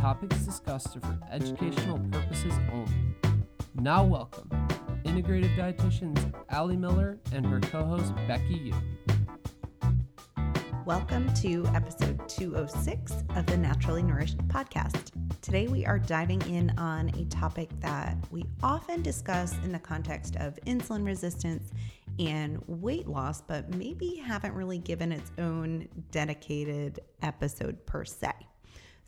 topics discussed are for educational purposes only. Now, welcome integrative dietitians Ali Miller and her co host Becky Yu. Welcome to episode 206 of the Naturally Nourished podcast. Today, we are diving in on a topic that we often discuss in the context of insulin resistance and weight loss, but maybe haven't really given its own dedicated episode per se.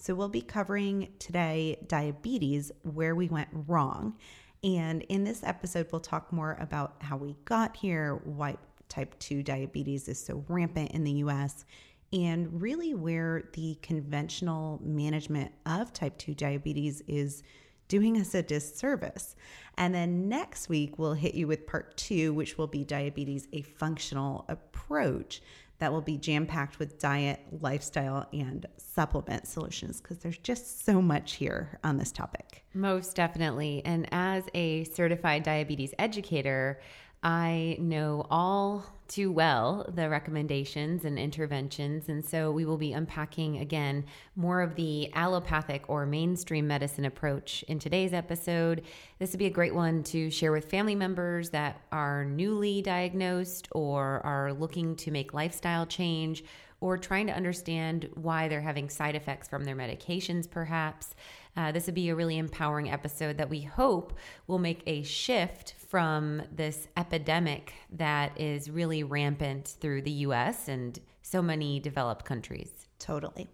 So, we'll be covering today diabetes, where we went wrong. And in this episode, we'll talk more about how we got here, why type 2 diabetes is so rampant in the US, and really where the conventional management of type 2 diabetes is doing us a disservice. And then next week, we'll hit you with part two, which will be diabetes, a functional approach that will be jam packed with diet, lifestyle, and supplement solutions because there's just so much here on this topic. Most definitely. And as a certified diabetes educator, I know all too well the recommendations and interventions. And so we will be unpacking again more of the allopathic or mainstream medicine approach in today's episode. This would be a great one to share with family members that are newly diagnosed or are looking to make lifestyle change or trying to understand why they're having side effects from their medications, perhaps. Uh, this would be a really empowering episode that we hope will make a shift from this epidemic that is really rampant through the US and so many developed countries. Totally.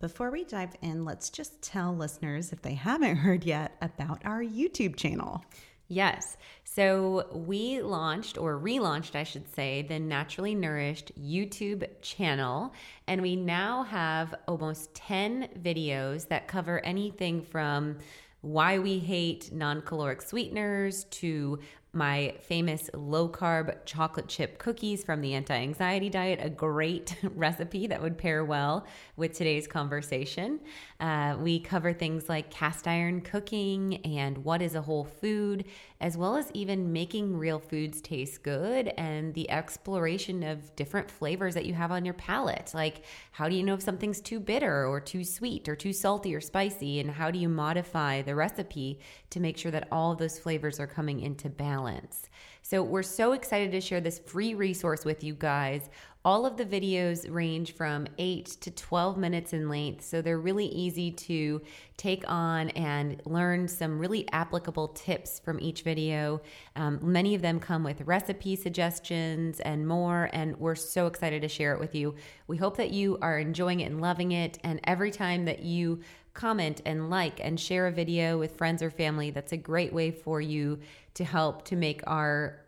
Before we dive in, let's just tell listeners, if they haven't heard yet, about our YouTube channel. Yes. So we launched, or relaunched, I should say, the Naturally Nourished YouTube channel. And we now have almost 10 videos that cover anything from why we hate non caloric sweeteners to my famous low carb chocolate chip cookies from the anti anxiety diet, a great recipe that would pair well with today's conversation. Uh, we cover things like cast iron cooking and what is a whole food, as well as even making real foods taste good and the exploration of different flavors that you have on your palate. Like, how do you know if something's too bitter or too sweet or too salty or spicy? And how do you modify the recipe to make sure that all of those flavors are coming into balance? So, we're so excited to share this free resource with you guys all of the videos range from 8 to 12 minutes in length, so they're really easy to take on and learn some really applicable tips from each video. Um, many of them come with recipe suggestions and more, and we're so excited to share it with you. We hope that you are enjoying it and loving it, and every time that you comment and like and share a video with friends or family, that's a great way for you to help to make our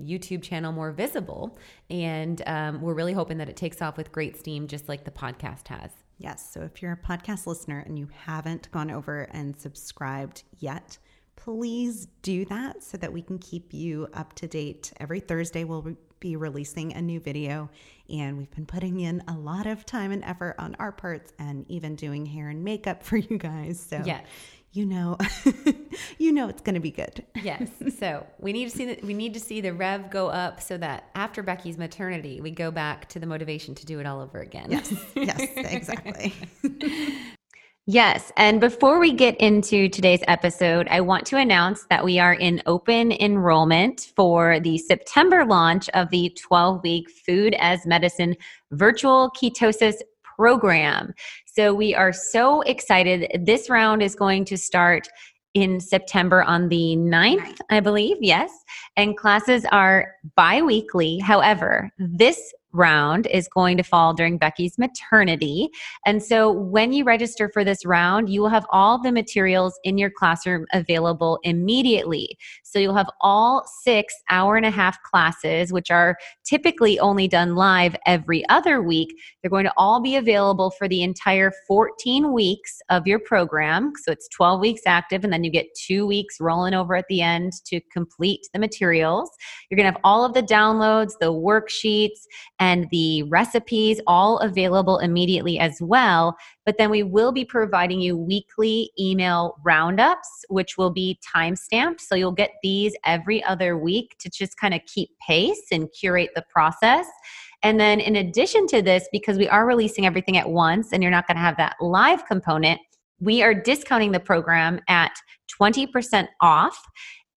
YouTube channel more visible. And um, we're really hoping that it takes off with great steam, just like the podcast has. Yes. So if you're a podcast listener and you haven't gone over and subscribed yet, please do that so that we can keep you up to date. Every Thursday, we'll be releasing a new video, and we've been putting in a lot of time and effort on our parts and even doing hair and makeup for you guys. So, yes you know you know it's going to be good. Yes. So we need to see that we need to see the rev go up so that after becky's maternity we go back to the motivation to do it all over again. Yes. Yes exactly. Yes. And before we get into today's episode, I want to announce that we are in open enrollment for the September launch of the 12 week Food as Medicine virtual ketosis program. So we are so excited. This round is going to start in September on the 9th, I believe. Yes. And classes are bi weekly. However, this round is going to fall during Becky's maternity. And so when you register for this round, you will have all the materials in your classroom available immediately. So you'll have all six hour and a half classes, which are typically only done live every other week. They're going to all be available for the entire 14 weeks of your program. So it's 12 weeks active, and then you get two weeks rolling over at the end to complete the materials. You're going to have all of the downloads, the worksheets, and the recipes all available immediately as well. But then we will be providing you weekly email roundups, which will be time stamped. So you'll get these every other week to just kind of keep pace and curate the process. And then, in addition to this, because we are releasing everything at once and you're not going to have that live component, we are discounting the program at 20% off.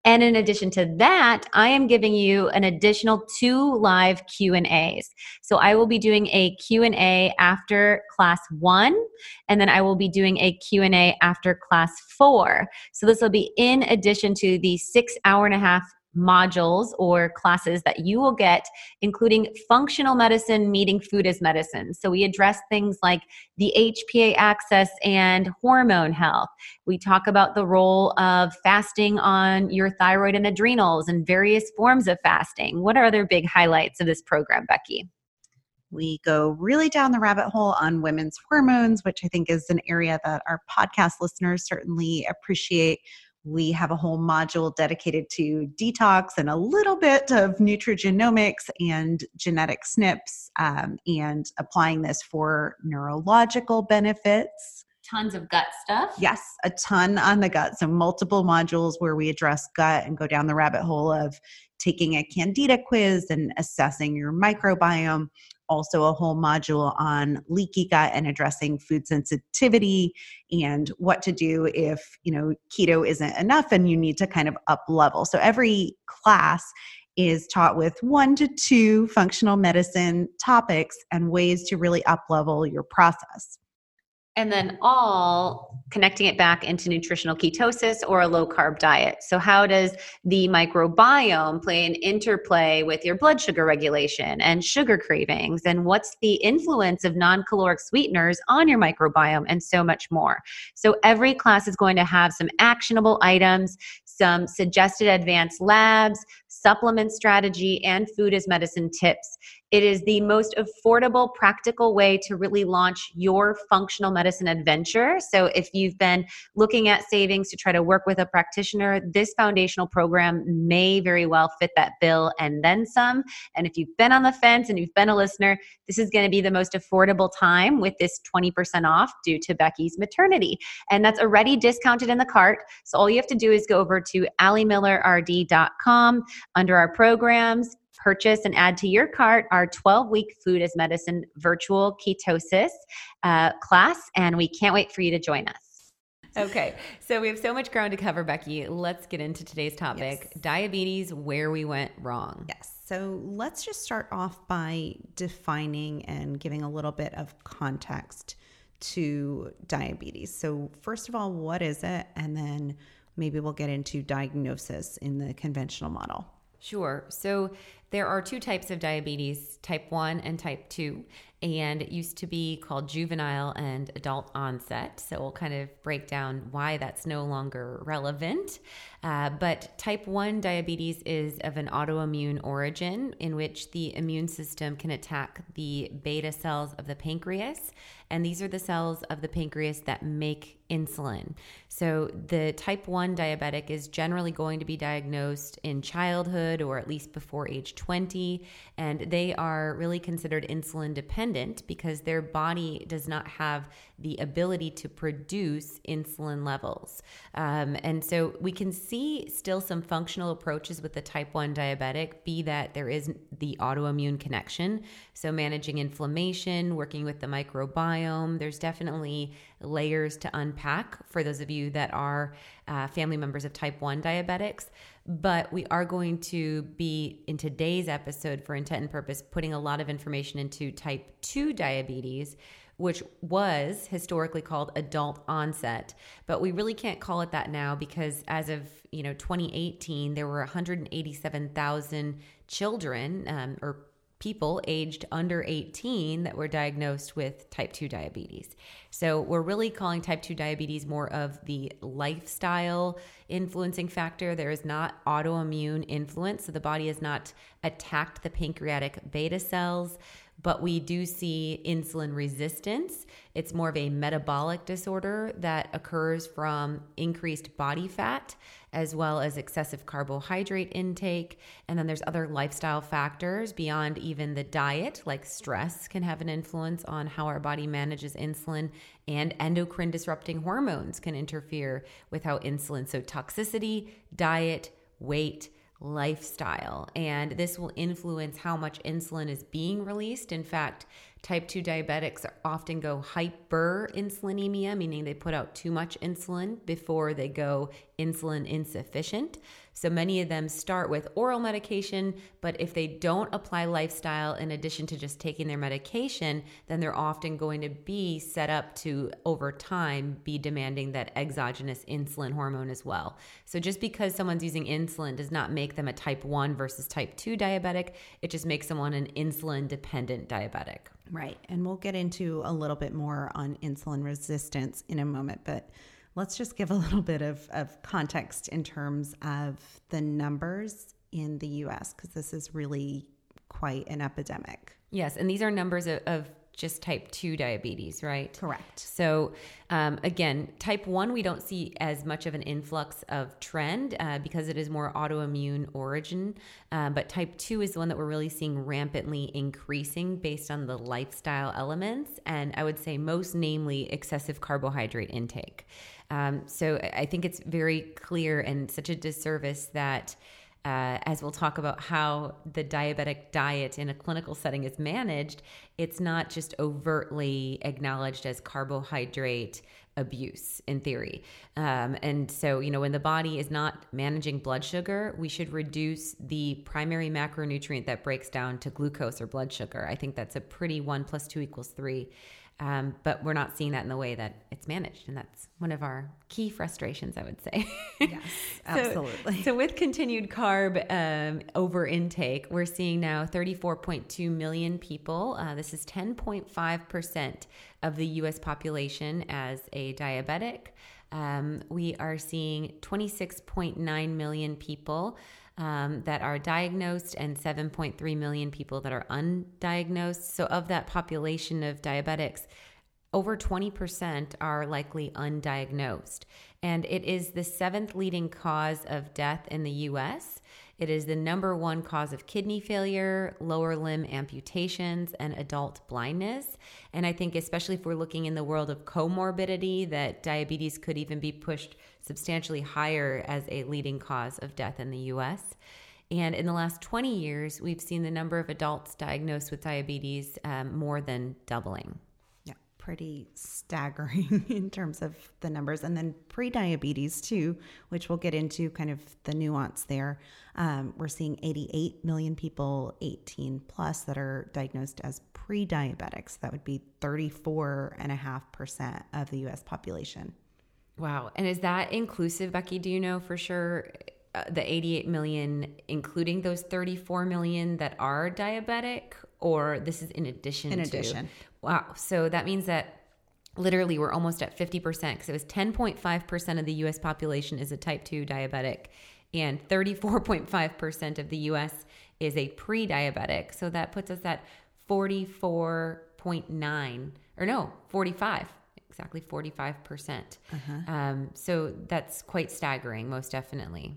And in addition to that, I am giving you an additional two live Q&As. So I will be doing a Q&A after class 1 and then I will be doing a Q&A after class 4. So this will be in addition to the 6 hour and a half modules or classes that you will get, including functional medicine meeting food as medicine. So we address things like the HPA axis and hormone health. We talk about the role of fasting on your thyroid and adrenals and various forms of fasting. What are other big highlights of this program, Becky? We go really down the rabbit hole on women's hormones, which I think is an area that our podcast listeners certainly appreciate we have a whole module dedicated to detox and a little bit of nutrigenomics and genetic SNPs um, and applying this for neurological benefits. Tons of gut stuff. Yes, a ton on the gut. So, multiple modules where we address gut and go down the rabbit hole of taking a candida quiz and assessing your microbiome also a whole module on leaky gut and addressing food sensitivity and what to do if you know keto isn't enough and you need to kind of up level. So every class is taught with one to two functional medicine topics and ways to really up level your process and then all connecting it back into nutritional ketosis or a low carb diet. So, how does the microbiome play an interplay with your blood sugar regulation and sugar cravings? And what's the influence of non caloric sweeteners on your microbiome and so much more? So, every class is going to have some actionable items, some suggested advanced labs, supplement strategy, and food as medicine tips. It is the most affordable, practical way to really launch your functional medicine adventure. So, if you've been looking at savings to try to work with a practitioner, this foundational program may very well fit that bill and then some. And if you've been on the fence and you've been a listener, this is going to be the most affordable time with this 20% off due to Becky's maternity. And that's already discounted in the cart. So, all you have to do is go over to alimillerrd.com under our programs purchase and add to your cart our 12 week food as medicine virtual ketosis uh, class. And we can't wait for you to join us. Okay, so we have so much ground to cover, Becky. Let's get into today's topic yes. diabetes, where we went wrong. Yes. So let's just start off by defining and giving a little bit of context to diabetes. So, first of all, what is it? And then maybe we'll get into diagnosis in the conventional model. Sure. So there are two types of diabetes, type 1 and type 2, and it used to be called juvenile and adult onset. So we'll kind of break down why that's no longer relevant. Uh, but type 1 diabetes is of an autoimmune origin in which the immune system can attack the beta cells of the pancreas and these are the cells of the pancreas that make insulin. So, the type 1 diabetic is generally going to be diagnosed in childhood or at least before age 20. And they are really considered insulin dependent because their body does not have the ability to produce insulin levels. Um, and so we can see still some functional approaches with the type 1 diabetic, be that there is the autoimmune connection. So managing inflammation, working with the microbiome, there's definitely layers to unpack for those of you that are uh, family members of type 1 diabetics. But we are going to be in today's episode for intent and purpose putting a lot of information into type 2 diabetes which was historically called adult onset, but we really can't call it that now because as of you know 2018, there were 187,000 children um, or people aged under 18 that were diagnosed with type 2 diabetes. So we're really calling type 2 diabetes more of the lifestyle influencing factor. There is not autoimmune influence. So the body has not attacked the pancreatic beta cells but we do see insulin resistance. It's more of a metabolic disorder that occurs from increased body fat as well as excessive carbohydrate intake. And then there's other lifestyle factors beyond even the diet, like stress can have an influence on how our body manages insulin, and endocrine disrupting hormones can interfere with how insulin. So, toxicity, diet, weight, lifestyle. And this will influence how much insulin is being released. In fact, type 2 diabetics often go hyperinsulinemia, meaning they put out too much insulin before they go insulin insufficient. So many of them start with oral medication, but if they don't apply lifestyle in addition to just taking their medication, then they're often going to be set up to, over time, be demanding that exogenous insulin hormone as well. So just because someone's using insulin does not make them a type 1 versus type 2 diabetic, it just makes someone an insulin dependent diabetic. Right. And we'll get into a little bit more on insulin resistance in a moment, but let's just give a little bit of, of context in terms of the numbers in the US, because this is really quite an epidemic. Yes, and these are numbers of, of just type 2 diabetes, right? Correct. So, um, again, type 1, we don't see as much of an influx of trend uh, because it is more autoimmune origin. Um, but type 2 is the one that we're really seeing rampantly increasing based on the lifestyle elements. And I would say, most namely, excessive carbohydrate intake. Um, so I think it's very clear and such a disservice that. Uh, as we'll talk about how the diabetic diet in a clinical setting is managed, it's not just overtly acknowledged as carbohydrate abuse in theory. Um, and so, you know, when the body is not managing blood sugar, we should reduce the primary macronutrient that breaks down to glucose or blood sugar. I think that's a pretty one plus two equals three. Um, but we're not seeing that in the way that it's managed. And that's one of our key frustrations, I would say. Yes, absolutely. so, so, with continued carb um, over intake, we're seeing now 34.2 million people. Uh, this is 10.5% of the US population as a diabetic. Um, we are seeing 26.9 million people um, that are diagnosed and 7.3 million people that are undiagnosed. So, of that population of diabetics, over 20% are likely undiagnosed. And it is the seventh leading cause of death in the US. It is the number one cause of kidney failure, lower limb amputations, and adult blindness. And I think, especially if we're looking in the world of comorbidity, that diabetes could even be pushed substantially higher as a leading cause of death in the US. And in the last 20 years, we've seen the number of adults diagnosed with diabetes um, more than doubling Yeah, pretty staggering in terms of the numbers. And then pre-diabetes too, which we'll get into kind of the nuance there. Um, we're seeing 88 million people 18 plus that are diagnosed as pre-diabetics. That would be 34.5% of the US population. Wow. And is that inclusive, Becky? Do you know for sure uh, the 88 million, including those 34 million that are diabetic, or this is in addition in to? addition. Wow. So that means that literally we're almost at 50% because it was 10.5% of the US population is a type 2 diabetic and 34.5% of the US is a pre diabetic. So that puts us at 44.9 or no, 45 exactly 45%. Uh-huh. Um, so that's quite staggering, most definitely.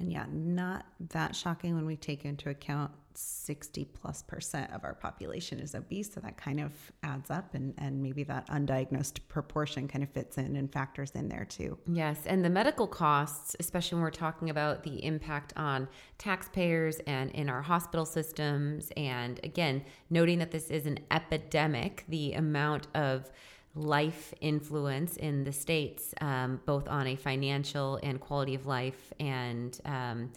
And yeah, not that shocking when we take into account 60 plus percent of our population is obese. So that kind of adds up, and, and maybe that undiagnosed proportion kind of fits in and factors in there too. Yes. And the medical costs, especially when we're talking about the impact on taxpayers and in our hospital systems, and again, noting that this is an epidemic, the amount of life influence in the states, um, both on a financial and quality of life and um,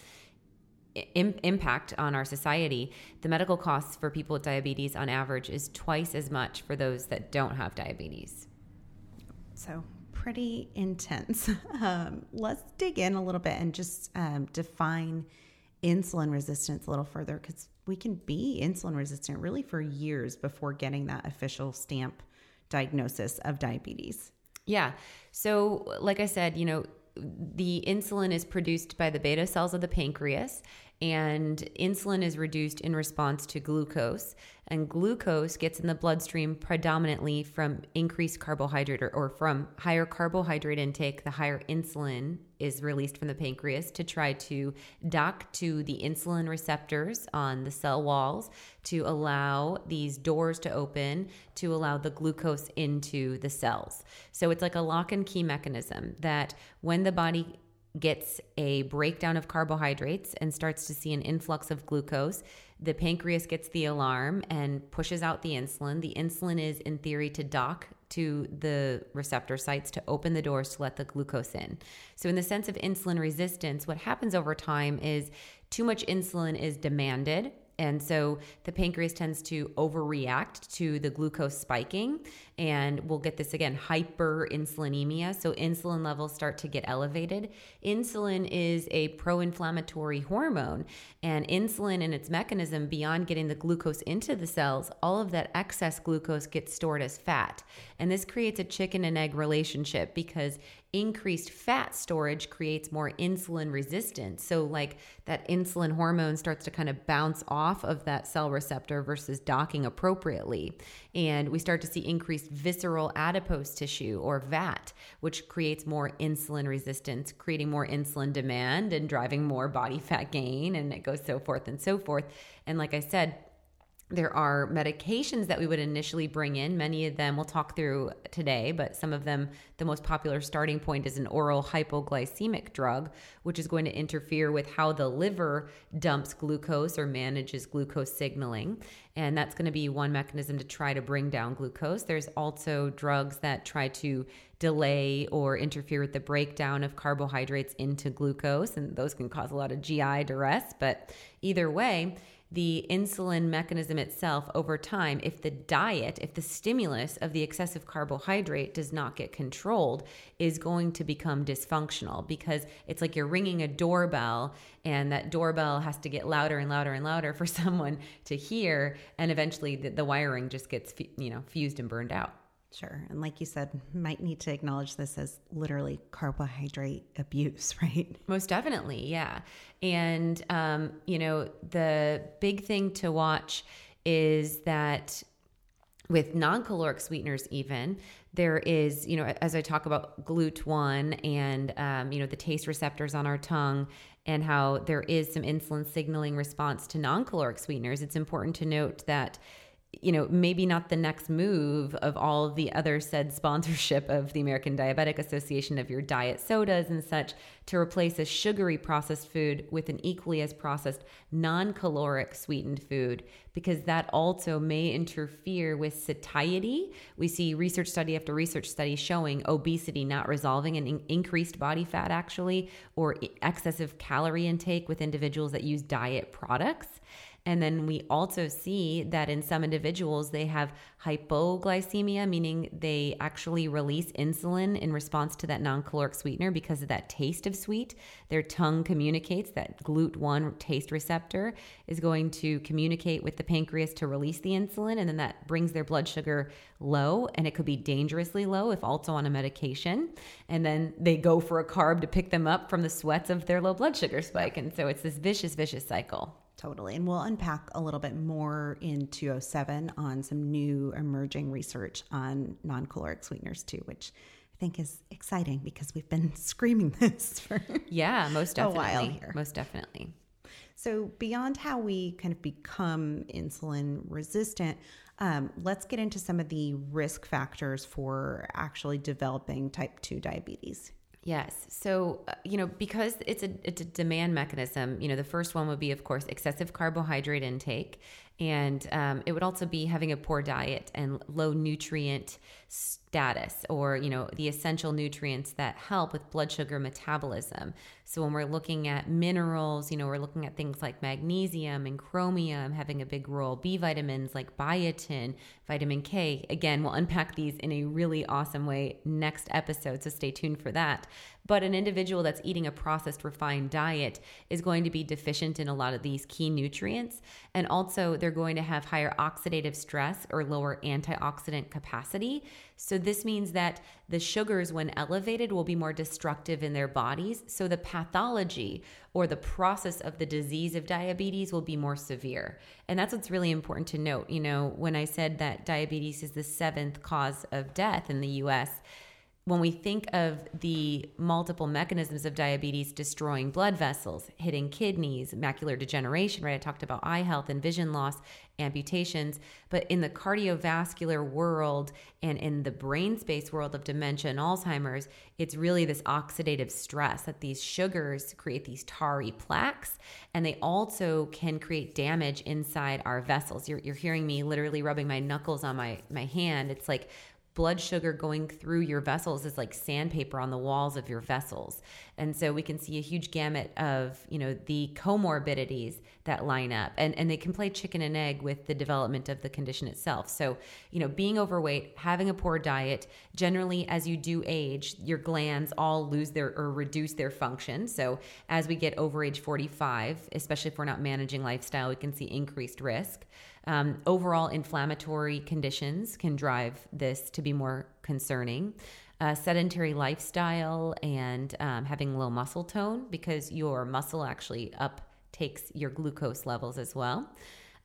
Im- impact on our society, the medical costs for people with diabetes on average is twice as much for those that don't have diabetes. So, pretty intense. Um, let's dig in a little bit and just um, define insulin resistance a little further because we can be insulin resistant really for years before getting that official stamp diagnosis of diabetes. Yeah. So, like I said, you know, the insulin is produced by the beta cells of the pancreas, and insulin is reduced in response to glucose. And glucose gets in the bloodstream predominantly from increased carbohydrate or, or, from higher carbohydrate intake. The higher insulin is released from the pancreas to try to dock to the insulin receptors on the cell walls to allow these doors to open to allow the glucose into the cells. So it's like a lock and key mechanism that when the body gets a breakdown of carbohydrates and starts to see an influx of glucose. The pancreas gets the alarm and pushes out the insulin. The insulin is, in theory, to dock to the receptor sites to open the doors to let the glucose in. So, in the sense of insulin resistance, what happens over time is too much insulin is demanded and so the pancreas tends to overreact to the glucose spiking. And we'll get this again hyperinsulinemia. So insulin levels start to get elevated. Insulin is a pro inflammatory hormone. And insulin and its mechanism, beyond getting the glucose into the cells, all of that excess glucose gets stored as fat. And this creates a chicken and egg relationship because increased fat storage creates more insulin resistance. So, like that insulin hormone starts to kind of bounce off of that cell receptor versus docking appropriately. And we start to see increased visceral adipose tissue or VAT, which creates more insulin resistance, creating more insulin demand and driving more body fat gain. And it goes so forth and so forth. And like I said, there are medications that we would initially bring in. Many of them we'll talk through today, but some of them, the most popular starting point is an oral hypoglycemic drug, which is going to interfere with how the liver dumps glucose or manages glucose signaling. And that's going to be one mechanism to try to bring down glucose. There's also drugs that try to delay or interfere with the breakdown of carbohydrates into glucose, and those can cause a lot of GI duress. But either way, the insulin mechanism itself over time, if the diet, if the stimulus of the excessive carbohydrate does not get controlled, is going to become dysfunctional because it's like you're ringing a doorbell and that doorbell has to get louder and louder and louder for someone to hear. And eventually the, the wiring just gets, you know, fused and burned out. Sure. And like you said, might need to acknowledge this as literally carbohydrate abuse, right? Most definitely. Yeah. And, um, you know, the big thing to watch is that with non-caloric sweeteners even there is you know as i talk about glut1 and um, you know the taste receptors on our tongue and how there is some insulin signaling response to non-caloric sweeteners it's important to note that you know, maybe not the next move of all of the other said sponsorship of the American Diabetic Association of your diet sodas and such to replace a sugary processed food with an equally as processed non caloric sweetened food, because that also may interfere with satiety. We see research study after research study showing obesity not resolving and in- increased body fat, actually, or excessive calorie intake with individuals that use diet products. And then we also see that in some individuals, they have hypoglycemia, meaning they actually release insulin in response to that non caloric sweetener because of that taste of sweet. Their tongue communicates that GLUT1 taste receptor is going to communicate with the pancreas to release the insulin, and then that brings their blood sugar low, and it could be dangerously low if also on a medication. And then they go for a carb to pick them up from the sweats of their low blood sugar spike. And so it's this vicious, vicious cycle. Totally. And we'll unpack a little bit more in 207 on some new emerging research on non caloric sweeteners, too, which I think is exciting because we've been screaming this for yeah, most definitely. a while here. Most definitely. So, beyond how we kind of become insulin resistant, um, let's get into some of the risk factors for actually developing type 2 diabetes. Yes. So, uh, you know, because it's a it's a demand mechanism, you know, the first one would be of course excessive carbohydrate intake And um, it would also be having a poor diet and low nutrient status or, you know, the essential nutrients that help with blood sugar metabolism. So when we're looking at minerals, you know, we're looking at things like magnesium and chromium having a big role, B vitamins like biotin, vitamin K. Again, we'll unpack these in a really awesome way next episode, so stay tuned for that. But an individual that's eating a processed refined diet is going to be deficient in a lot of these key nutrients. And also, they're going to have higher oxidative stress or lower antioxidant capacity. So, this means that the sugars, when elevated, will be more destructive in their bodies. So, the pathology or the process of the disease of diabetes will be more severe. And that's what's really important to note. You know, when I said that diabetes is the seventh cause of death in the US, when we think of the multiple mechanisms of diabetes destroying blood vessels, hitting kidneys, macular degeneration, right? I talked about eye health and vision loss, amputations. But in the cardiovascular world and in the brain space world of dementia and Alzheimer's, it's really this oxidative stress that these sugars create these tarry plaques and they also can create damage inside our vessels. You're, you're hearing me literally rubbing my knuckles on my, my hand. It's like blood sugar going through your vessels is like sandpaper on the walls of your vessels. And so we can see a huge gamut of, you know, the comorbidities that line up and, and they can play chicken and egg with the development of the condition itself. So, you know, being overweight, having a poor diet, generally as you do age, your glands all lose their or reduce their function. So as we get over age 45, especially if we're not managing lifestyle, we can see increased risk. Um, overall inflammatory conditions can drive this to be more concerning. Uh, sedentary lifestyle and um, having low muscle tone because your muscle actually uptakes your glucose levels as well.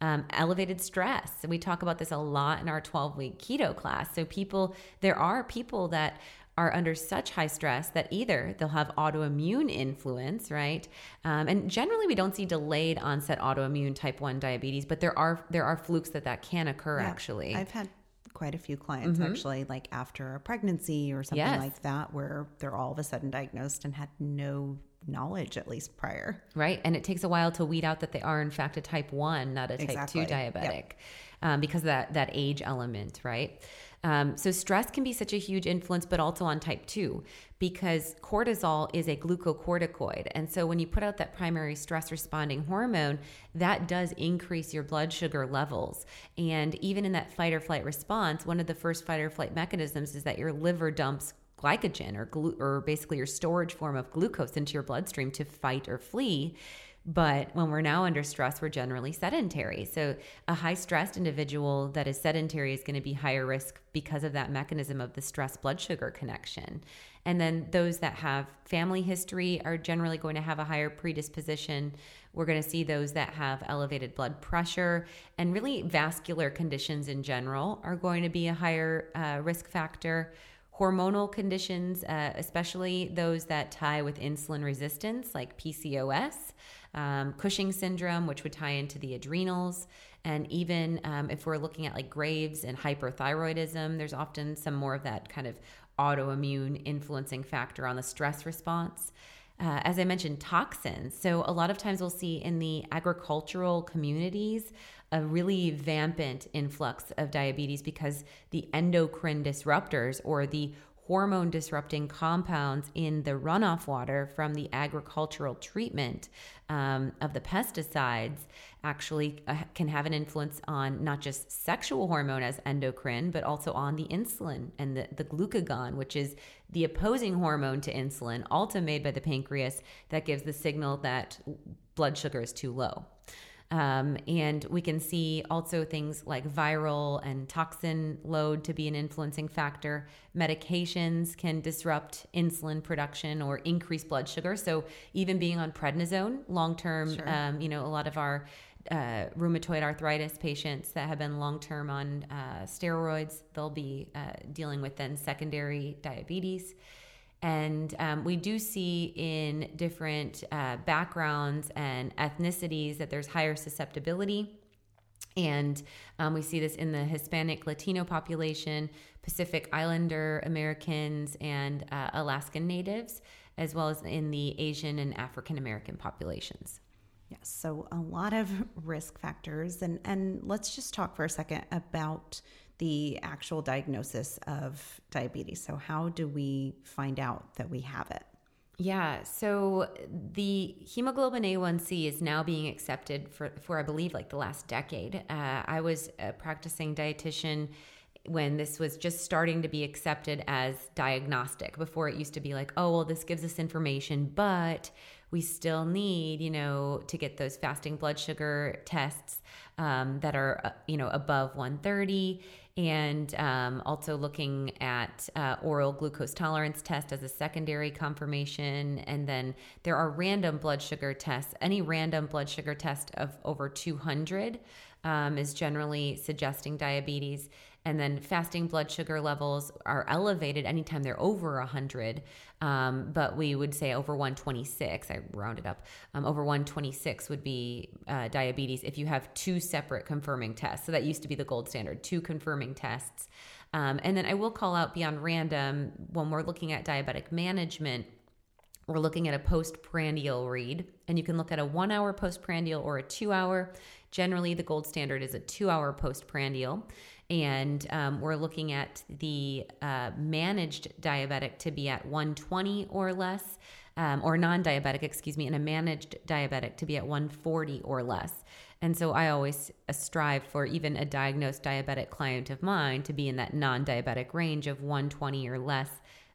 Um, elevated stress. we talk about this a lot in our 12 week keto class. So, people, there are people that are under such high stress that either they'll have autoimmune influence, right? Um, and generally, we don't see delayed onset autoimmune type one diabetes, but there are there are flukes that that can occur. Yeah, actually, I've had quite a few clients mm-hmm. actually, like after a pregnancy or something yes. like that, where they're all of a sudden diagnosed and had no knowledge at least prior. Right, and it takes a while to weed out that they are in fact a type one, not a type exactly. two diabetic, yep. um, because of that that age element, right? Um, so stress can be such a huge influence, but also on type 2 because cortisol is a glucocorticoid. And so when you put out that primary stress responding hormone, that does increase your blood sugar levels. And even in that fight or flight response, one of the first fight or flight mechanisms is that your liver dumps glycogen or, glu- or basically your storage form of glucose into your bloodstream to fight or flee. But when we're now under stress, we're generally sedentary. So, a high stressed individual that is sedentary is going to be higher risk because of that mechanism of the stress blood sugar connection. And then those that have family history are generally going to have a higher predisposition. We're going to see those that have elevated blood pressure and really vascular conditions in general are going to be a higher uh, risk factor hormonal conditions, uh, especially those that tie with insulin resistance, like PCOS, um, Cushing syndrome, which would tie into the adrenals. And even um, if we're looking at like Graves and hyperthyroidism, there's often some more of that kind of autoimmune influencing factor on the stress response. Uh, as I mentioned, toxins. So, a lot of times we'll see in the agricultural communities a really vampant influx of diabetes because the endocrine disruptors or the hormone disrupting compounds in the runoff water from the agricultural treatment um, of the pesticides actually uh, can have an influence on not just sexual hormone as endocrine, but also on the insulin and the, the glucagon, which is the opposing hormone to insulin, also made by the pancreas, that gives the signal that blood sugar is too low. Um, and we can see also things like viral and toxin load to be an influencing factor. Medications can disrupt insulin production or increase blood sugar. So even being on prednisone long term, sure. um, you know, a lot of our uh, rheumatoid arthritis patients that have been long term on uh, steroids, they'll be uh, dealing with then secondary diabetes. And um, we do see in different uh, backgrounds and ethnicities that there's higher susceptibility. And um, we see this in the Hispanic Latino population, Pacific Islander Americans, and uh, Alaskan Natives, as well as in the Asian and African American populations. Yes, so a lot of risk factors, and and let's just talk for a second about the actual diagnosis of diabetes. So, how do we find out that we have it? Yeah, so the hemoglobin A1C is now being accepted for, for I believe, like the last decade. Uh, I was a practicing dietitian when this was just starting to be accepted as diagnostic. Before it used to be like, oh, well, this gives us information, but we still need, you know, to get those fasting blood sugar tests um, that are, uh, you know, above 130 and um, also looking at uh, oral glucose tolerance test as a secondary confirmation. And then there are random blood sugar tests. Any random blood sugar test of over 200 um, is generally suggesting diabetes and then fasting blood sugar levels are elevated anytime they're over 100 um, but we would say over 126 i rounded up um, over 126 would be uh, diabetes if you have two separate confirming tests. So that used to be the gold standard two confirming tests. Um, and then i will call out beyond random when we're looking at diabetic management we're looking at a postprandial read, and you can look at a one hour postprandial or a two hour. Generally, the gold standard is a two hour postprandial and um, we're looking at the uh, managed diabetic to be at 120 or less, um, or non diabetic, excuse me, and a managed diabetic to be at 140 or less. And so I always strive for even a diagnosed diabetic client of mine to be in that non diabetic range of 120 or less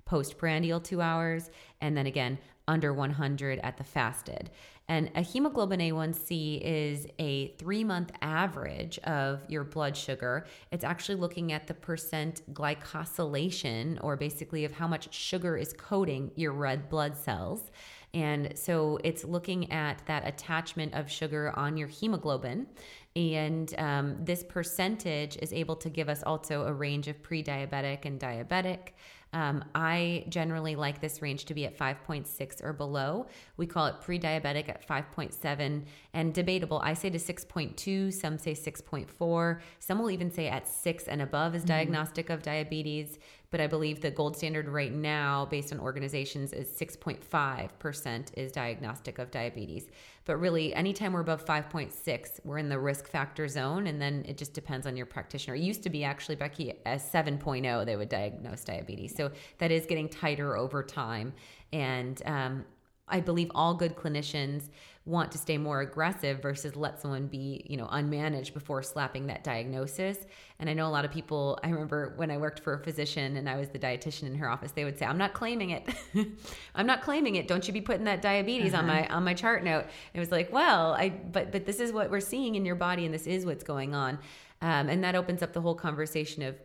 postprandial two hours, and then again, under 100 at the fasted. And a hemoglobin A1C is a three month average of your blood sugar. It's actually looking at the percent glycosylation, or basically of how much sugar is coating your red blood cells. And so it's looking at that attachment of sugar on your hemoglobin. And um, this percentage is able to give us also a range of pre diabetic and diabetic. Um, I generally like this range to be at 5.6 or below. We call it pre diabetic at 5.7 and debatable. I say to 6.2, some say 6.4. Some will even say at 6 and above is mm-hmm. diagnostic mm-hmm. of diabetes but I believe the gold standard right now, based on organizations, is 6.5% is diagnostic of diabetes. But really, anytime we're above 5.6, we're in the risk factor zone, and then it just depends on your practitioner. It used to be actually, Becky, as 7.0, they would diagnose diabetes. So that is getting tighter over time. And um, I believe all good clinicians want to stay more aggressive versus let someone be, you know, unmanaged before slapping that diagnosis. And I know a lot of people, I remember when I worked for a physician and I was the dietitian in her office, they would say, I'm not claiming it. I'm not claiming it. Don't you be putting that diabetes uh-huh. on my on my chart note. It was like, well, I but but this is what we're seeing in your body and this is what's going on. Um, and that opens up the whole conversation of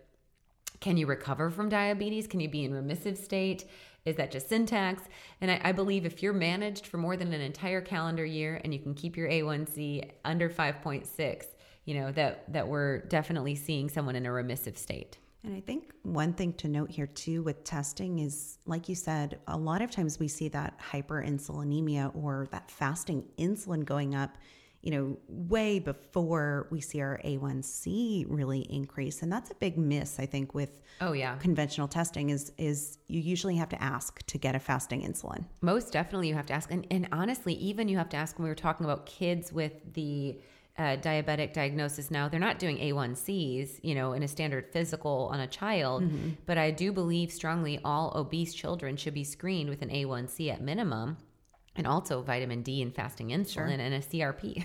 can you recover from diabetes? Can you be in remissive state? Is that just syntax? And I, I, believe if you're managed for more than an entire calendar year and you can keep your A1C under 5.6, you know, that, that we're definitely seeing someone in a remissive state. And I think one thing to note here too with testing is, like you said, a lot of times we see that hyperinsulinemia or that fasting insulin going up you know, way before we see our A1C really increase. And that's a big miss, I think, with oh yeah conventional testing is is you usually have to ask to get a fasting insulin. Most definitely you have to ask. And, and honestly, even you have to ask when we were talking about kids with the uh, diabetic diagnosis now they're not doing a1cs you know in a standard physical on a child mm-hmm. but i do believe strongly all obese children should be screened with an a1c at minimum and also vitamin D and fasting insulin sure. and a CRP.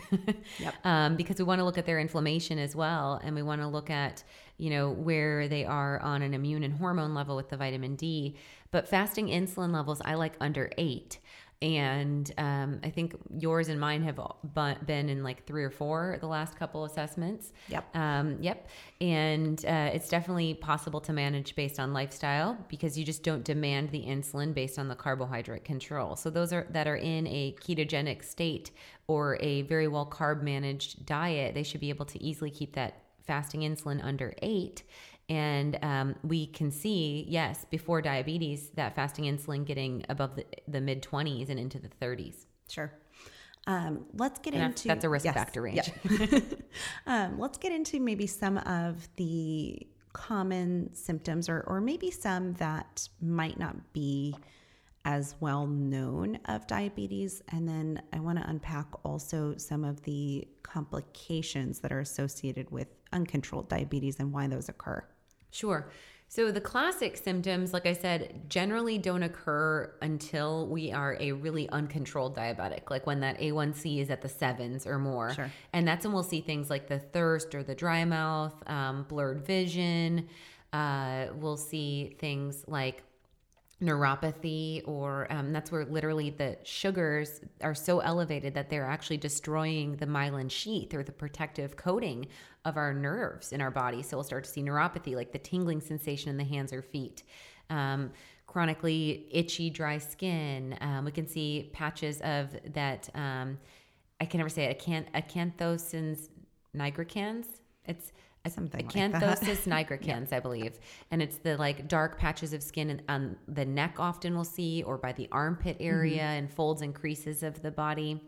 yep. um, because we want to look at their inflammation as well. And we want to look at, you know, where they are on an immune and hormone level with the vitamin D. But fasting insulin levels, I like under eight and um, I think yours and mine have been in like three or four the last couple assessments. Yep. Um, yep. And uh, it's definitely possible to manage based on lifestyle because you just don't demand the insulin based on the carbohydrate control. So those are that are in a ketogenic state or a very well carb managed diet, they should be able to easily keep that fasting insulin under eight and um, we can see, yes, before diabetes, that fasting insulin getting above the, the mid 20s and into the 30s. Sure. Um, let's get and into that's a risk yes, factor range. um, let's get into maybe some of the common symptoms, or or maybe some that might not be as well known of diabetes. And then I want to unpack also some of the complications that are associated with uncontrolled diabetes and why those occur. Sure. So the classic symptoms, like I said, generally don't occur until we are a really uncontrolled diabetic, like when that A1C is at the sevens or more. Sure. And that's when we'll see things like the thirst or the dry mouth, um, blurred vision. Uh, we'll see things like neuropathy or um, that's where literally the sugars are so elevated that they're actually destroying the myelin sheath or the protective coating of our nerves in our body. So we'll start to see neuropathy like the tingling sensation in the hands or feet um, chronically itchy dry skin. Um, we can see patches of that um, i can never say it acanth- acanthosins nigricans. It's Something like acanthosis nigricans, I believe, and it's the like dark patches of skin on the neck. Often we'll see, or by the armpit area and folds and creases of the body.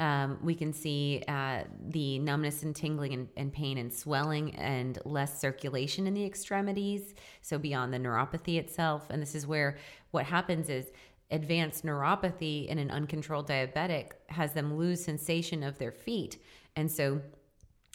Um, we can see uh, the numbness and tingling and, and pain and swelling and less circulation in the extremities. So beyond the neuropathy itself, and this is where what happens is advanced neuropathy in an uncontrolled diabetic has them lose sensation of their feet, and so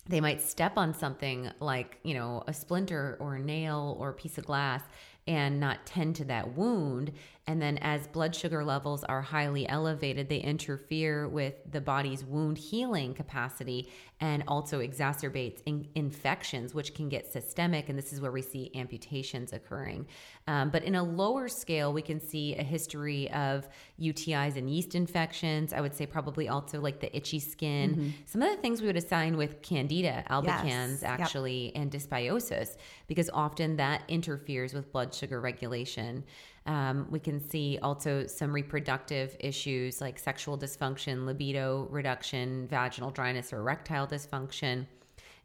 they might step on something like, you know, a splinter or a nail or a piece of glass and not tend to that wound. And then, as blood sugar levels are highly elevated, they interfere with the body's wound healing capacity and also exacerbates in- infections, which can get systemic. And this is where we see amputations occurring. Um, but in a lower scale, we can see a history of UTIs and yeast infections. I would say probably also like the itchy skin. Mm-hmm. Some of the things we would assign with candida albicans, yes. actually, yep. and dysbiosis, because often that interferes with blood sugar regulation. Um, we can see also some reproductive issues like sexual dysfunction, libido reduction, vaginal dryness, or erectile dysfunction.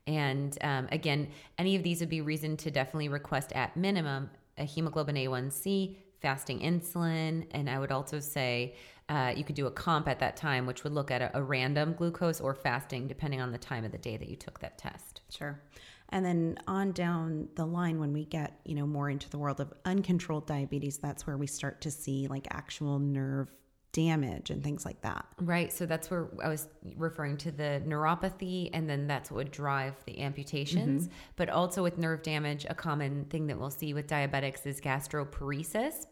And um, again, any of these would be reason to definitely request at minimum a hemoglobin A1C, fasting insulin, and I would also say uh, you could do a comp at that time, which would look at a, a random glucose or fasting, depending on the time of the day that you took that test. Sure. And then on down the line, when we get, you know, more into the world of uncontrolled diabetes, that's where we start to see like actual nerve damage and things like that. Right. So that's where I was referring to the neuropathy, and then that's what would drive the amputations. Mm-hmm. But also with nerve damage, a common thing that we'll see with diabetics is gastroparesis.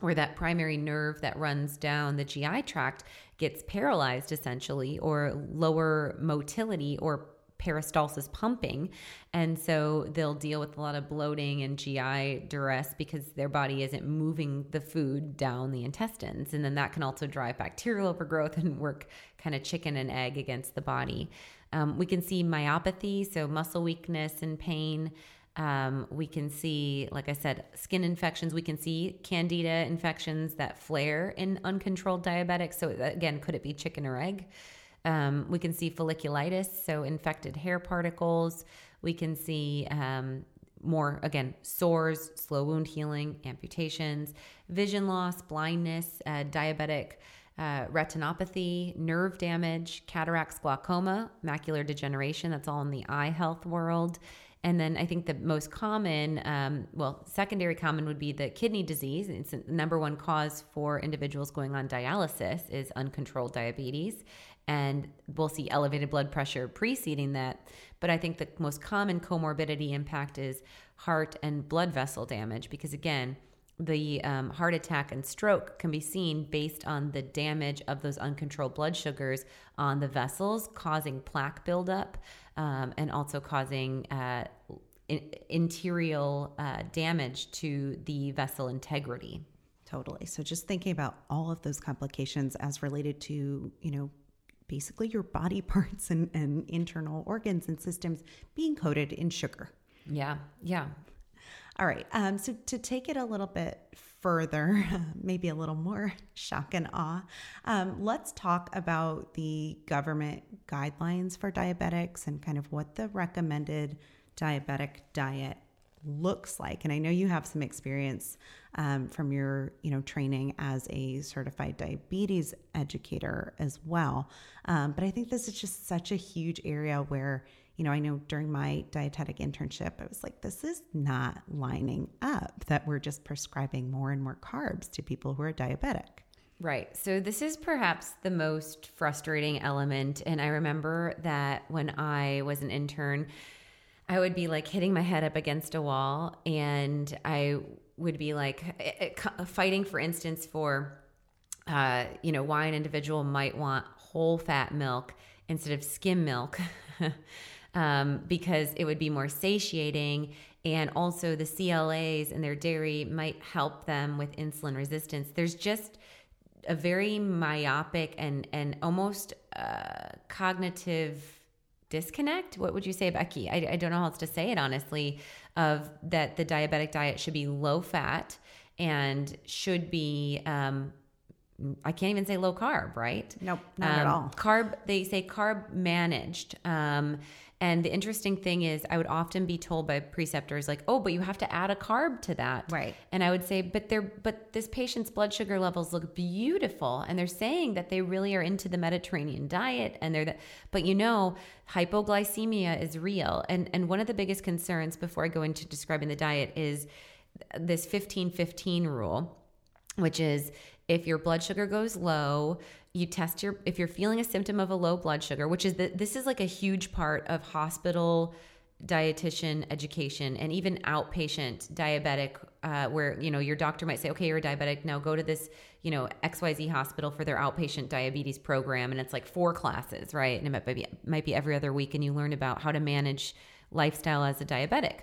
Where that primary nerve that runs down the GI tract gets paralyzed essentially, or lower motility or peristalsis pumping. And so they'll deal with a lot of bloating and GI duress because their body isn't moving the food down the intestines. And then that can also drive bacterial overgrowth and work kind of chicken and egg against the body. Um, we can see myopathy, so muscle weakness and pain. Um, we can see, like I said, skin infections. We can see candida infections that flare in uncontrolled diabetics. So, again, could it be chicken or egg? Um, we can see folliculitis, so infected hair particles. We can see um, more, again, sores, slow wound healing, amputations, vision loss, blindness, uh, diabetic uh, retinopathy, nerve damage, cataracts, glaucoma, macular degeneration. That's all in the eye health world. And then I think the most common, um, well, secondary common would be the kidney disease. It's the number one cause for individuals going on dialysis is uncontrolled diabetes and we'll see elevated blood pressure preceding that. But I think the most common comorbidity impact is heart and blood vessel damage because, again, the um, heart attack and stroke can be seen based on the damage of those uncontrolled blood sugars on the vessels, causing plaque buildup um, and also causing uh, in- interior uh, damage to the vessel integrity. Totally. So just thinking about all of those complications as related to, you know, basically your body parts and, and internal organs and systems being coated in sugar. Yeah, yeah. All right. Um, so to take it a little bit further, maybe a little more shock and awe, um, let's talk about the government guidelines for diabetics and kind of what the recommended diabetic diet looks like. And I know you have some experience um, from your, you know, training as a certified diabetes educator as well. Um, but I think this is just such a huge area where you know, I know during my dietetic internship, I was like, this is not lining up that we're just prescribing more and more carbs to people who are diabetic. Right. So this is perhaps the most frustrating element. And I remember that when I was an intern, I would be like hitting my head up against a wall and I would be like eh, eh, fighting, for instance, for, uh, you know, why an individual might want whole fat milk instead of skim milk. um, because it would be more satiating. And also, the CLAs in their dairy might help them with insulin resistance. There's just a very myopic and and almost uh, cognitive disconnect. What would you say, Becky? I, I don't know how else to say it honestly. Of that, the diabetic diet should be low fat and should be. Um, I can't even say low carb, right? Nope, not um, at all. Carb, they say carb managed. Um, and the interesting thing is, I would often be told by preceptors like, "Oh, but you have to add a carb to that." Right. And I would say, "But they're but this patient's blood sugar levels look beautiful, and they're saying that they really are into the Mediterranean diet, and they're that. But you know, hypoglycemia is real, and and one of the biggest concerns before I go into describing the diet is this 15-15 rule, which is if your blood sugar goes low, you test your if you're feeling a symptom of a low blood sugar, which is that this is like a huge part of hospital dietitian education and even outpatient diabetic uh, where you know your doctor might say okay you're a diabetic now go to this you know xyz hospital for their outpatient diabetes program. And it's like four classes right? And it might be, might be every other week and you learn about how to manage lifestyle as a diabetic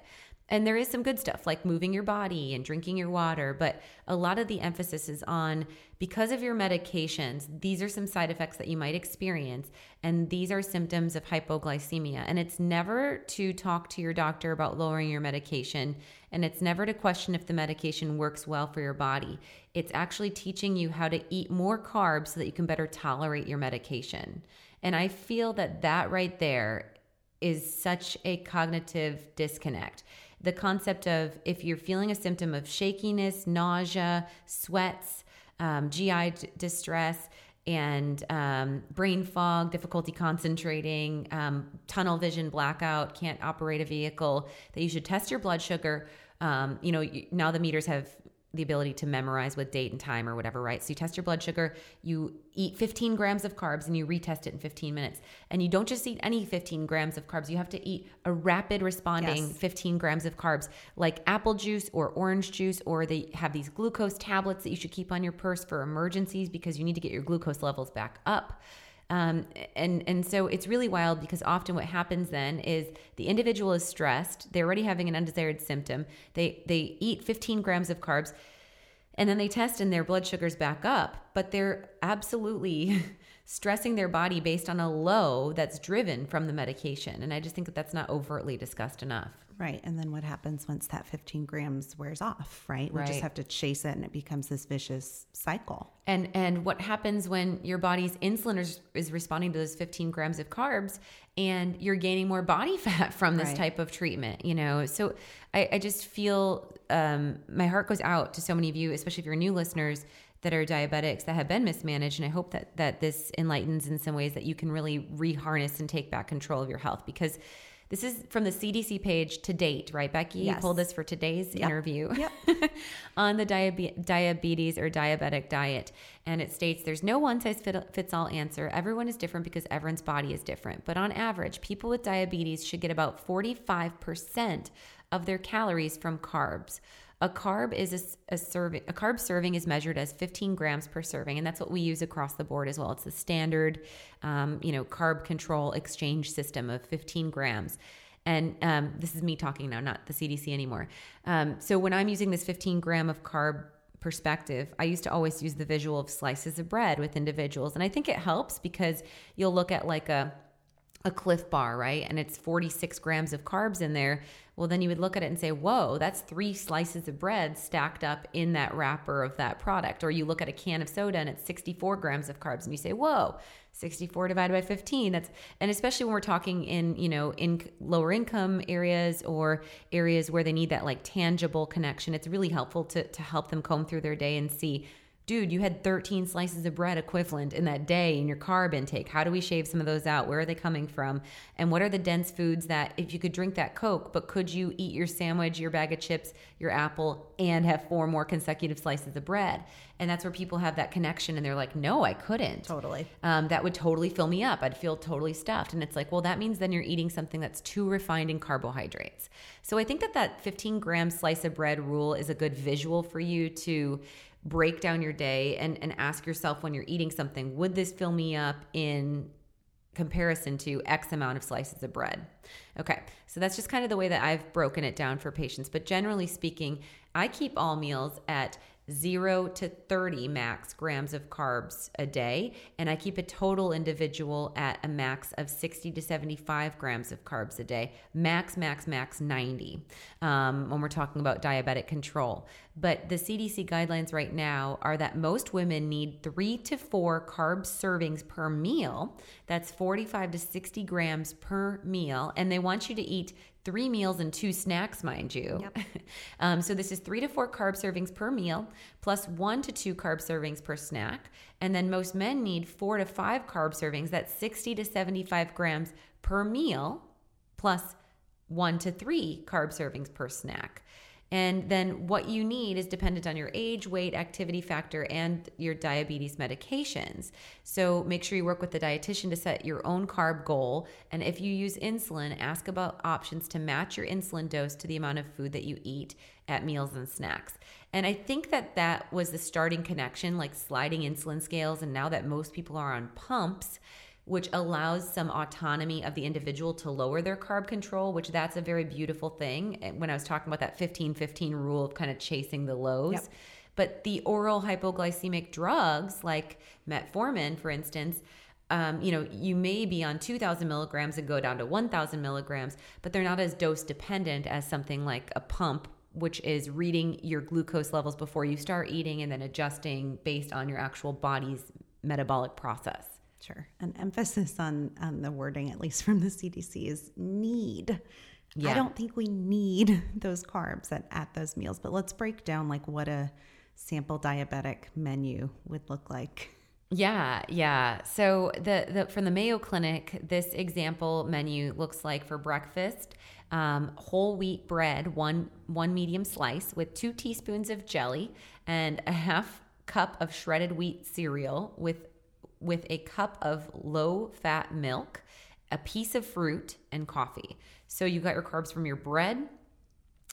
and there is some good stuff like moving your body and drinking your water, but a lot of the emphasis is on because of your medications, these are some side effects that you might experience. And these are symptoms of hypoglycemia. And it's never to talk to your doctor about lowering your medication. And it's never to question if the medication works well for your body. It's actually teaching you how to eat more carbs so that you can better tolerate your medication. And I feel that that right there is such a cognitive disconnect the concept of if you're feeling a symptom of shakiness, nausea, sweats, um, GI d- distress, and um, brain fog, difficulty concentrating, um, tunnel vision, blackout, can't operate a vehicle, that you should test your blood sugar. Um, you know, now the meters have the ability to memorize with date and time or whatever, right? So you test your blood sugar, you eat 15 grams of carbs, and you retest it in 15 minutes. And you don't just eat any 15 grams of carbs, you have to eat a rapid responding yes. 15 grams of carbs, like apple juice or orange juice, or they have these glucose tablets that you should keep on your purse for emergencies because you need to get your glucose levels back up. Um, and and so it's really wild because often what happens then is the individual is stressed. They're already having an undesired symptom. They they eat 15 grams of carbs, and then they test and their blood sugars back up. But they're absolutely stressing their body based on a low that's driven from the medication. And I just think that that's not overtly discussed enough. Right. And then what happens once that 15 grams wears off, right? We right. just have to chase it and it becomes this vicious cycle. And and what happens when your body's insulin is, is responding to those 15 grams of carbs and you're gaining more body fat from this right. type of treatment, you know? So I, I just feel um, my heart goes out to so many of you, especially if you're new listeners that are diabetics that have been mismanaged and i hope that that this enlightens in some ways that you can really reharness and take back control of your health because this is from the CDC page to date, right, Becky? Yes. You pulled this for today's yep. interview yep. on the diabe- diabetes or diabetic diet. And it states there's no one size fits all answer. Everyone is different because everyone's body is different. But on average, people with diabetes should get about 45% of their calories from carbs. A carb is a, a, serving. A carb serving is measured as 15 grams per serving, and that's what we use across the board as well. It's the standard, um, you know, carb control exchange system of 15 grams. And um, this is me talking now, not the CDC anymore. Um, so when I'm using this 15 gram of carb perspective, I used to always use the visual of slices of bread with individuals, and I think it helps because you'll look at like a a Clif bar, right? And it's 46 grams of carbs in there. Well, then you would look at it and say, whoa, that's three slices of bread stacked up in that wrapper of that product. Or you look at a can of soda and it's 64 grams of carbs and you say, whoa, 64 divided by 15. That's, and especially when we're talking in, you know, in lower income areas or areas where they need that like tangible connection, it's really helpful to, to help them comb through their day and see dude, you had 13 slices of bread equivalent in that day in your carb intake. How do we shave some of those out? Where are they coming from? And what are the dense foods that, if you could drink that Coke, but could you eat your sandwich, your bag of chips, your apple, and have four more consecutive slices of bread? And that's where people have that connection and they're like, no, I couldn't. Totally. Um, that would totally fill me up. I'd feel totally stuffed. And it's like, well, that means then you're eating something that's too refined in carbohydrates. So I think that that 15 gram slice of bread rule is a good visual for you to break down your day and, and ask yourself when you're eating something, would this fill me up in comparison to X amount of slices of bread? Okay, so that's just kind of the way that I've broken it down for patients. But generally speaking, I keep all meals at zero to 30 max grams of carbs a day. And I keep a total individual at a max of 60 to 75 grams of carbs a day. Max, max, max 90 um, when we're talking about diabetic control. But the CDC guidelines right now are that most women need three to four carb servings per meal. That's 45 to 60 grams per meal. And they want you to eat three meals and two snacks, mind you. Yep. um, so this is three to four carb servings per meal, plus one to two carb servings per snack. And then most men need four to five carb servings, that's 60 to 75 grams per meal, plus one to three carb servings per snack. And then what you need is dependent on your age, weight, activity factor, and your diabetes medications. So make sure you work with the dietitian to set your own carb goal. And if you use insulin, ask about options to match your insulin dose to the amount of food that you eat at meals and snacks. And I think that that was the starting connection, like sliding insulin scales. And now that most people are on pumps, which allows some autonomy of the individual to lower their carb control, which that's a very beautiful thing. When I was talking about that 15 15 rule of kind of chasing the lows. Yep. But the oral hypoglycemic drugs like metformin, for instance, um, you know, you may be on 2,000 milligrams and go down to 1,000 milligrams, but they're not as dose dependent as something like a pump, which is reading your glucose levels before you start eating and then adjusting based on your actual body's metabolic process. Sure. An emphasis on on the wording, at least from the CDC, is need. Yeah. I don't think we need those carbs at, at those meals, but let's break down like what a sample diabetic menu would look like. Yeah, yeah. So the, the from the Mayo Clinic, this example menu looks like for breakfast, um, whole wheat bread, one one medium slice with two teaspoons of jelly and a half cup of shredded wheat cereal with with a cup of low fat milk, a piece of fruit, and coffee. So you got your carbs from your bread,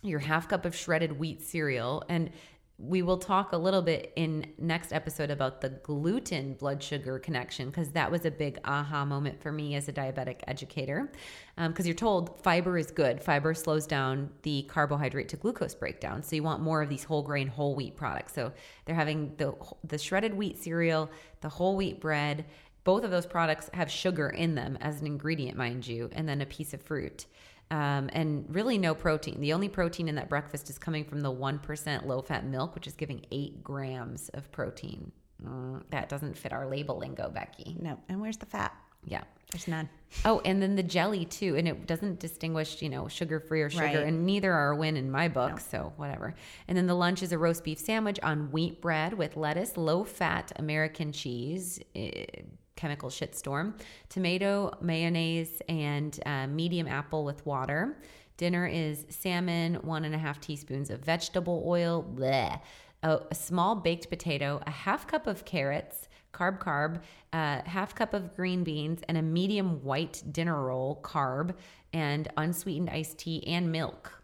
your half cup of shredded wheat cereal, and we will talk a little bit in next episode about the gluten blood sugar connection because that was a big aha moment for me as a diabetic educator. Because um, you're told fiber is good. Fiber slows down the carbohydrate to glucose breakdown. So you want more of these whole grain whole wheat products. So they're having the the shredded wheat cereal the whole wheat bread. Both of those products have sugar in them as an ingredient mind you and then a piece of fruit um, and really no protein. The only protein in that breakfast is coming from the 1% low fat milk, which is giving eight grams of protein. Mm, that doesn't fit our label lingo, Becky. No. And where's the fat? Yeah. There's none. Oh, and then the jelly too. And it doesn't distinguish, you know, sugar free or sugar. Right. And neither are a Win in my book. No. So whatever. And then the lunch is a roast beef sandwich on wheat bread with lettuce, low fat American cheese. Chemical shitstorm, tomato, mayonnaise, and uh, medium apple with water. Dinner is salmon, one and a half teaspoons of vegetable oil, bleh, a, a small baked potato, a half cup of carrots, carb, carb, uh, half cup of green beans, and a medium white dinner roll, carb, and unsweetened iced tea and milk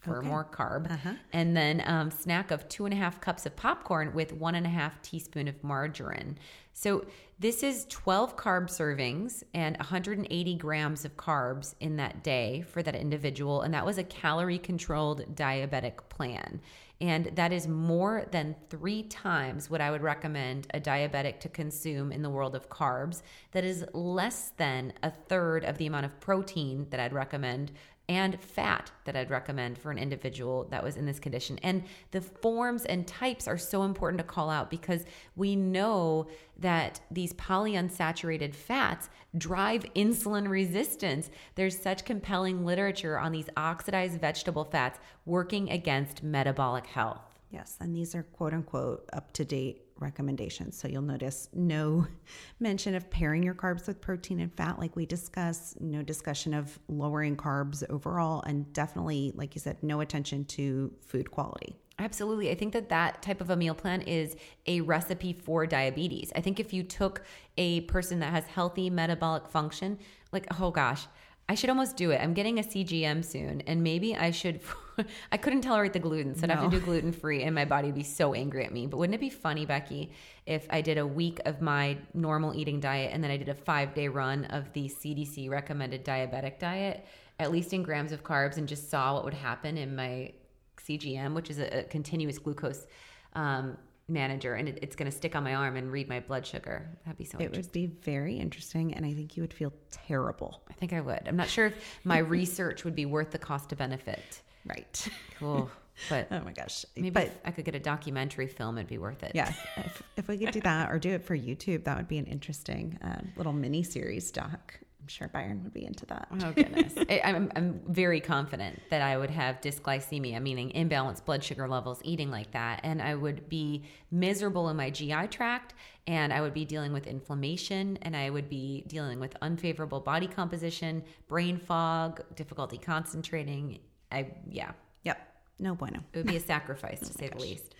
for okay. more carb. Uh-huh. And then um, snack of two and a half cups of popcorn with one and a half teaspoon of margarine. So this is 12 carb servings and 180 grams of carbs in that day for that individual. And that was a calorie controlled diabetic plan. And that is more than three times what I would recommend a diabetic to consume in the world of carbs. That is less than a third of the amount of protein that I'd recommend and fat that I'd recommend for an individual that was in this condition. And the forms and types are so important to call out because we know that these polyunsaturated fats drive insulin resistance. There's such compelling literature on these oxidized vegetable fats working against metabolic health. Yes, and these are quote unquote up to date recommendations. So you'll notice no mention of pairing your carbs with protein and fat, like we discussed, no discussion of lowering carbs overall, and definitely, like you said, no attention to food quality. Absolutely. I think that that type of a meal plan is a recipe for diabetes. I think if you took a person that has healthy metabolic function, like, oh gosh, I should almost do it. I'm getting a CGM soon, and maybe I should. I couldn't tolerate the gluten, so I'd have to do gluten free, and my body would be so angry at me. But wouldn't it be funny, Becky, if I did a week of my normal eating diet and then I did a five day run of the CDC recommended diabetic diet, at least in grams of carbs, and just saw what would happen in my CGM, which is a, a continuous glucose um, manager and it, it's going to stick on my arm and read my blood sugar. That'd be so It would be very interesting and I think you would feel terrible. I think I would. I'm not sure if my research would be worth the cost to benefit. Right. Cool. But oh my gosh. Maybe but, I could get a documentary film, it'd be worth it. Yeah. if, if we could do that or do it for YouTube, that would be an interesting uh, little mini series doc I'm sure Byron would be into that. Oh goodness, I, I'm I'm very confident that I would have dysglycemia, meaning imbalanced blood sugar levels, eating like that, and I would be miserable in my GI tract, and I would be dealing with inflammation, and I would be dealing with unfavorable body composition, brain fog, difficulty concentrating. I yeah. Yep. No bueno. It would be a sacrifice to oh say gosh. the least.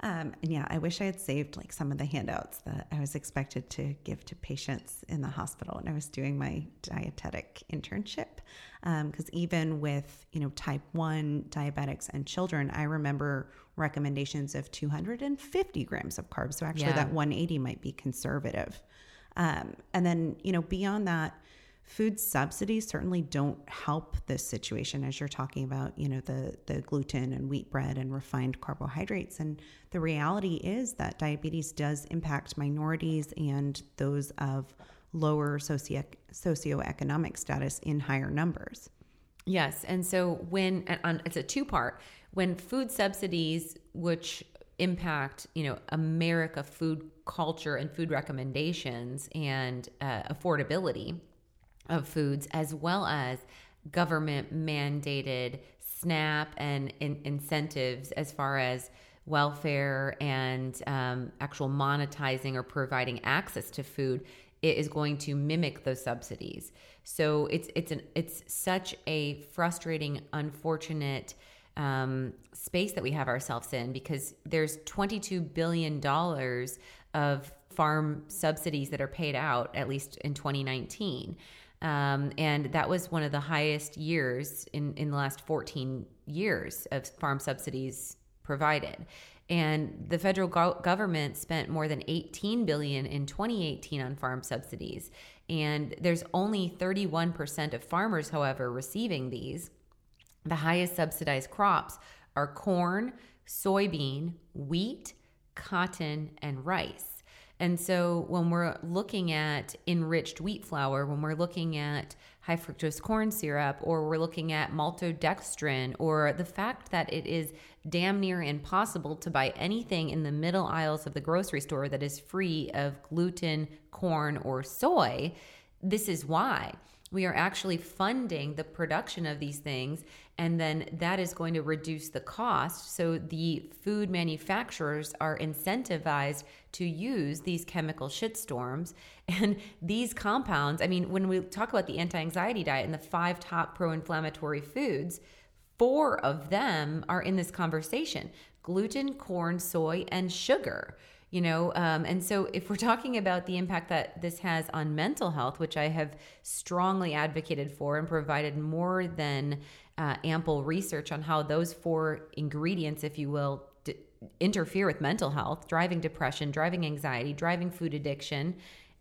Um, and yeah, I wish I had saved like some of the handouts that I was expected to give to patients in the hospital when I was doing my dietetic internship. Because um, even with you know type one diabetics and children, I remember recommendations of 250 grams of carbs. So actually, yeah. that 180 might be conservative. Um, and then you know beyond that food subsidies certainly don't help this situation as you're talking about you know the the gluten and wheat bread and refined carbohydrates. And the reality is that diabetes does impact minorities and those of lower socio socioeconomic status in higher numbers. Yes. And so when and it's a two part when food subsidies which impact you know america food culture and food recommendations and uh, affordability of foods, as well as government mandated SNAP and in- incentives as far as welfare and um, actual monetizing or providing access to food it is going to mimic those subsidies. So it's it's an it's such a frustrating unfortunate um, space that we have ourselves in because there's 22 billion dollars of farm subsidies that are paid out at least in 2019 um, and that was one of the highest years in, in the last 14 years of farm subsidies provided. And the federal go- government spent more than 18 billion in 2018 on farm subsidies. And there's only 31% of farmers, however, receiving these. The highest subsidized crops are corn, soybean, wheat, cotton, and rice. And so when we're looking at enriched wheat flour, when we're looking at high fructose corn syrup, or we're looking at maltodextrin, or the fact that it is damn near impossible to buy anything in the middle aisles of the grocery store that is free of gluten, corn, or soy, this is why. We are actually funding the production of these things and then that is going to reduce the cost. So the food manufacturers are incentivized to use these chemical shitstorms and these compounds i mean when we talk about the anti-anxiety diet and the five top pro-inflammatory foods four of them are in this conversation gluten corn soy and sugar you know? Um, and so if we're talking about the impact that this has on mental health which i have strongly advocated for and provided more than uh, ample research on how those four ingredients if you will d- interfere with mental health driving depression driving anxiety driving food addiction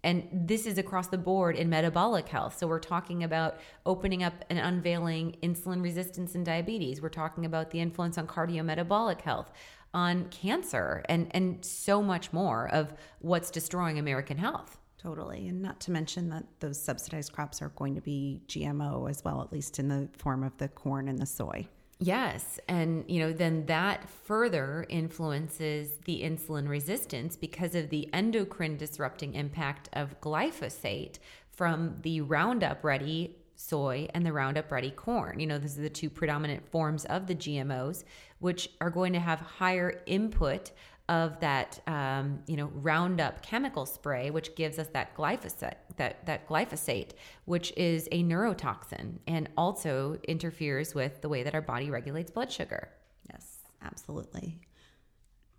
and this is across the board in metabolic health. So we're talking about opening up and unveiling insulin resistance and diabetes. We're talking about the influence on cardiometabolic health on cancer and and so much more of what's destroying American health. Totally. And not to mention that those subsidized crops are going to be GMO as well, at least in the form of the corn and the soy. Yes. And, you know, then that further influences the insulin resistance because of the endocrine disrupting impact of glyphosate from the Roundup Ready soy, and the Roundup Ready corn. You know, these are the two predominant forms of the GMOs, which are going to have higher input of that um, you know Roundup chemical spray, which gives us that glyphosate, that that glyphosate, which is a neurotoxin and also interferes with the way that our body regulates blood sugar. Yes, absolutely.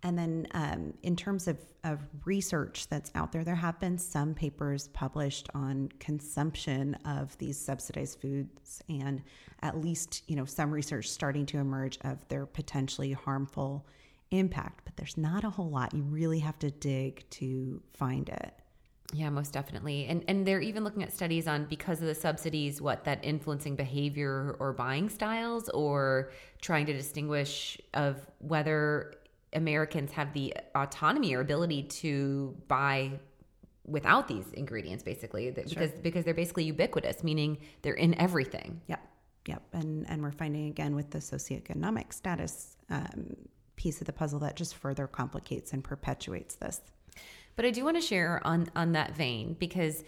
And then, um, in terms of, of research that's out there, there have been some papers published on consumption of these subsidized foods, and at least you know some research starting to emerge of their potentially harmful impact. But there's not a whole lot. You really have to dig to find it. Yeah, most definitely. And and they're even looking at studies on because of the subsidies, what that influencing behavior or buying styles or trying to distinguish of whether Americans have the autonomy or ability to buy without these ingredients basically because sure. because they're basically ubiquitous meaning they're in everything yep yep and and we're finding again with the socioeconomic status um, piece of the puzzle that just further complicates and perpetuates this but i do want to share on on that vein because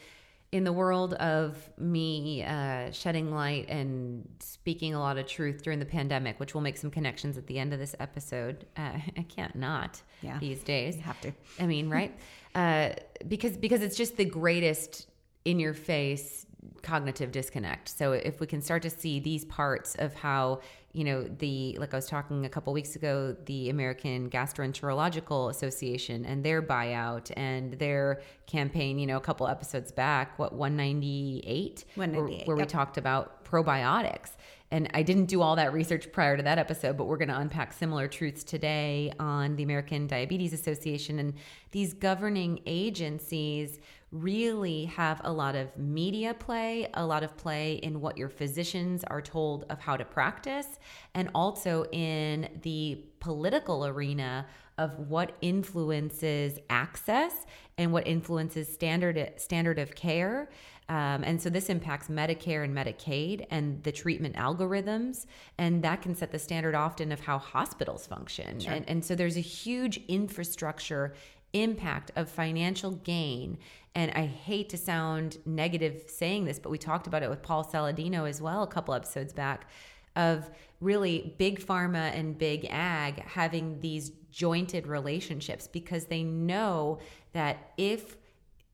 in the world of me uh, shedding light and speaking a lot of truth during the pandemic, which we'll make some connections at the end of this episode, uh, I can't not yeah, these days. You have to. I mean, right? uh, because because it's just the greatest in your face cognitive disconnect. So if we can start to see these parts of how you know the like I was talking a couple weeks ago, the American Gastroenterological Association and their buyout and their campaign. You know, a couple episodes back, what one ninety eight, where, where yep. we talked about probiotics. And I didn't do all that research prior to that episode, but we're going to unpack similar truths today on the American Diabetes Association and these governing agencies really have a lot of media play, a lot of play in what your physicians are told of how to practice, and also in the political arena of what influences access and what influences standard standard of care. Um, and so this impacts Medicare and Medicaid and the treatment algorithms, and that can set the standard often of how hospitals function. Sure. And, and so there's a huge infrastructure impact of financial gain. And I hate to sound negative saying this, but we talked about it with Paul Saladino as well a couple episodes back of really big pharma and big ag having these jointed relationships because they know that if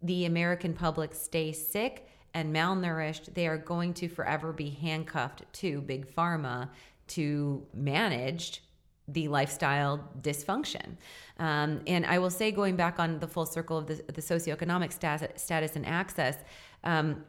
the American public stays sick and malnourished, they are going to forever be handcuffed to big pharma to manage the lifestyle dysfunction. Um, and I will say, going back on the full circle of the, the socioeconomic status, status and access, um,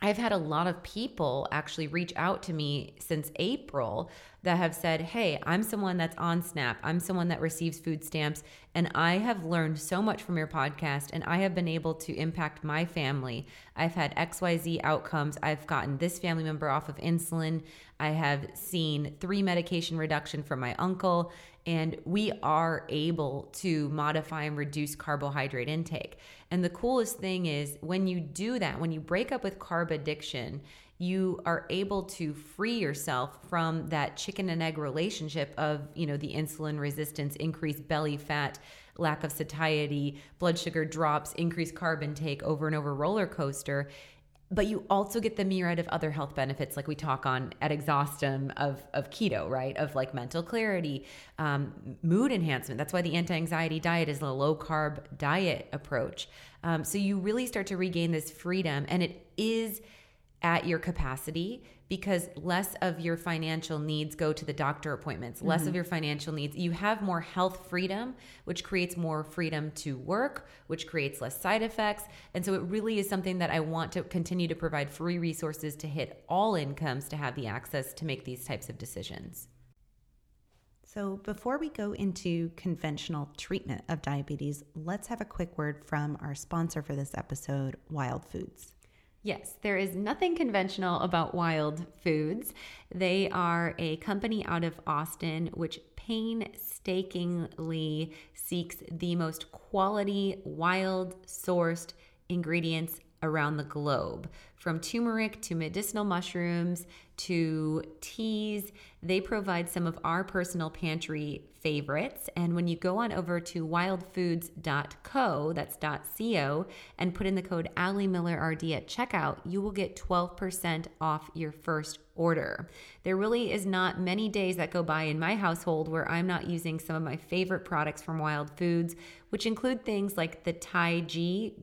I've had a lot of people actually reach out to me since April that have said, Hey, I'm someone that's on SNAP. I'm someone that receives food stamps. And I have learned so much from your podcast and I have been able to impact my family. I've had XYZ outcomes. I've gotten this family member off of insulin. I have seen three medication reduction from my uncle. And we are able to modify and reduce carbohydrate intake. And the coolest thing is when you do that, when you break up with carb addiction, you are able to free yourself from that chicken and egg relationship of, you know, the insulin resistance, increased belly fat, lack of satiety, blood sugar drops, increased carb intake over and over roller coaster but you also get the myriad of other health benefits like we talk on at exhaustum of, of keto right? Of like mental clarity um, mood enhancement. That's why the anti-anxiety diet is a low carb diet approach. Um, so you really start to regain this freedom and it is at your capacity because less of your financial needs go to the doctor appointments, less mm-hmm. of your financial needs. You have more health freedom, which creates more freedom to work, which creates less side effects. And so it really is something that I want to continue to provide free resources to hit all incomes to have the access to make these types of decisions. So, before we go into conventional treatment of diabetes, let's have a quick word from our sponsor for this episode, Wild Foods. Yes, there is nothing conventional about Wild Foods. They are a company out of Austin which painstakingly seeks the most quality, wild sourced ingredients around the globe from turmeric to medicinal mushrooms to teas. They provide some of our personal pantry favorites. And when you go on over to wildfoods.co, that's .co, and put in the code Ali Miller RD at checkout, you will get 12% off your first order. There really is not many days that go by in my household where I'm not using some of my favorite products from Wild Foods, which include things like the Tai G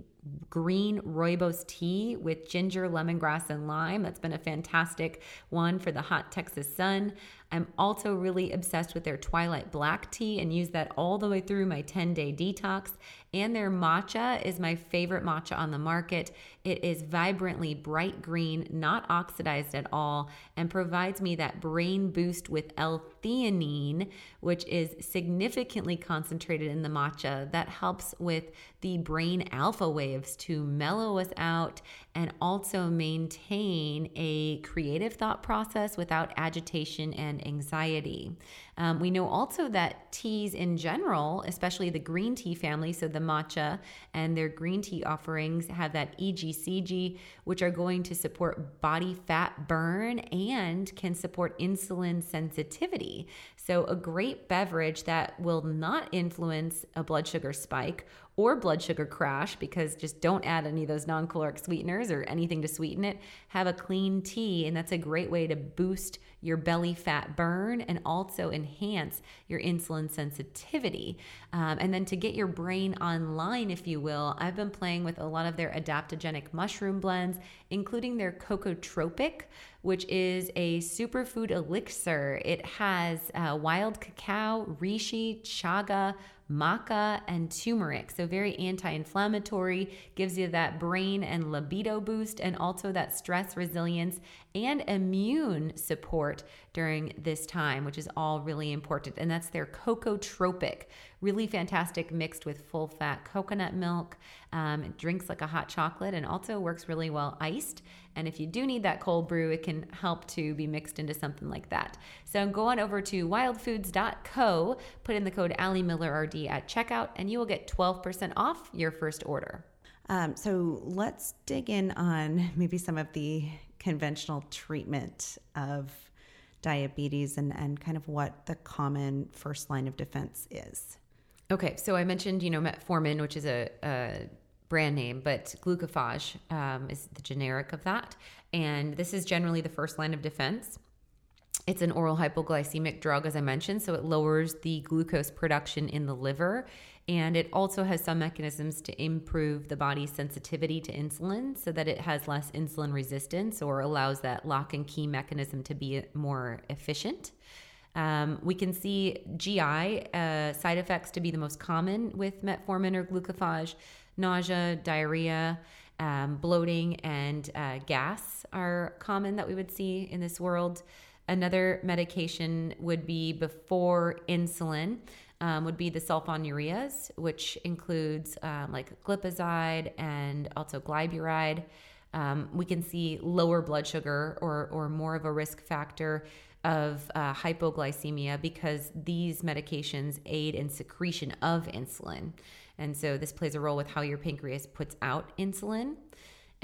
green rooibos tea with ginger, lemongrass, and lime. That's been a fantastic one for the hot Texas sun. I'm also really obsessed with their Twilight Black tea and use that all the way through my 10 day detox. And their matcha is my favorite matcha on the market. It is vibrantly bright green, not oxidized at all, and provides me that brain boost with L-theanine, which is significantly concentrated in the matcha that helps with the brain alpha waves to mellow us out and also maintain a creative thought process without agitation and anxiety. Um, we know also that teas in general, especially the green tea family, so the matcha and their green tea offerings have that EGCG, which are going to support body fat burn and can support insulin sensitivity. So, a great beverage that will not influence a blood sugar spike or blood sugar crash because just don't add any of those non caloric sweeteners or anything to sweeten it. Have a clean tea, and that's a great way to boost your belly fat burn and also enhance your insulin sensitivity. Um, and then to get your brain online, if you will, I've been playing with a lot of their adaptogenic mushroom blends, including their Cocotropic, which is a superfood elixir. It has uh, wild cacao, reishi, chaga, maca, and turmeric. So, very anti inflammatory, gives you that brain and libido boost, and also that stress resilience and immune support during this time, which is all really important. And that's their Cocotropic, really fantastic mixed with full fat coconut milk. Um, it drinks like a hot chocolate and also works really well iced. And if you do need that cold brew, it can help to be mixed into something like that. So go on over to wildfoods.co, put in the code Ali Miller RD at checkout, and you will get 12% off your first order. Um, so let's dig in on maybe some of the conventional treatment of diabetes and, and kind of what the common first line of defense is. Okay, so I mentioned, you know, metformin, which is a, a brand name, but glucophage um, is the generic of that. And this is generally the first line of defense. It's an oral hypoglycemic drug, as I mentioned, so it lowers the glucose production in the liver. And it also has some mechanisms to improve the body's sensitivity to insulin so that it has less insulin resistance or allows that lock and key mechanism to be more efficient. Um, we can see GI uh, side effects to be the most common with metformin or glucophage. Nausea, diarrhea, um, bloating, and uh, gas are common that we would see in this world. Another medication would be before insulin um, would be the sulfonylureas, which includes um, like glipizide and also glyburide. Um, we can see lower blood sugar or, or more of a risk factor of uh, hypoglycemia because these medications aid in secretion of insulin. And so this plays a role with how your pancreas puts out insulin.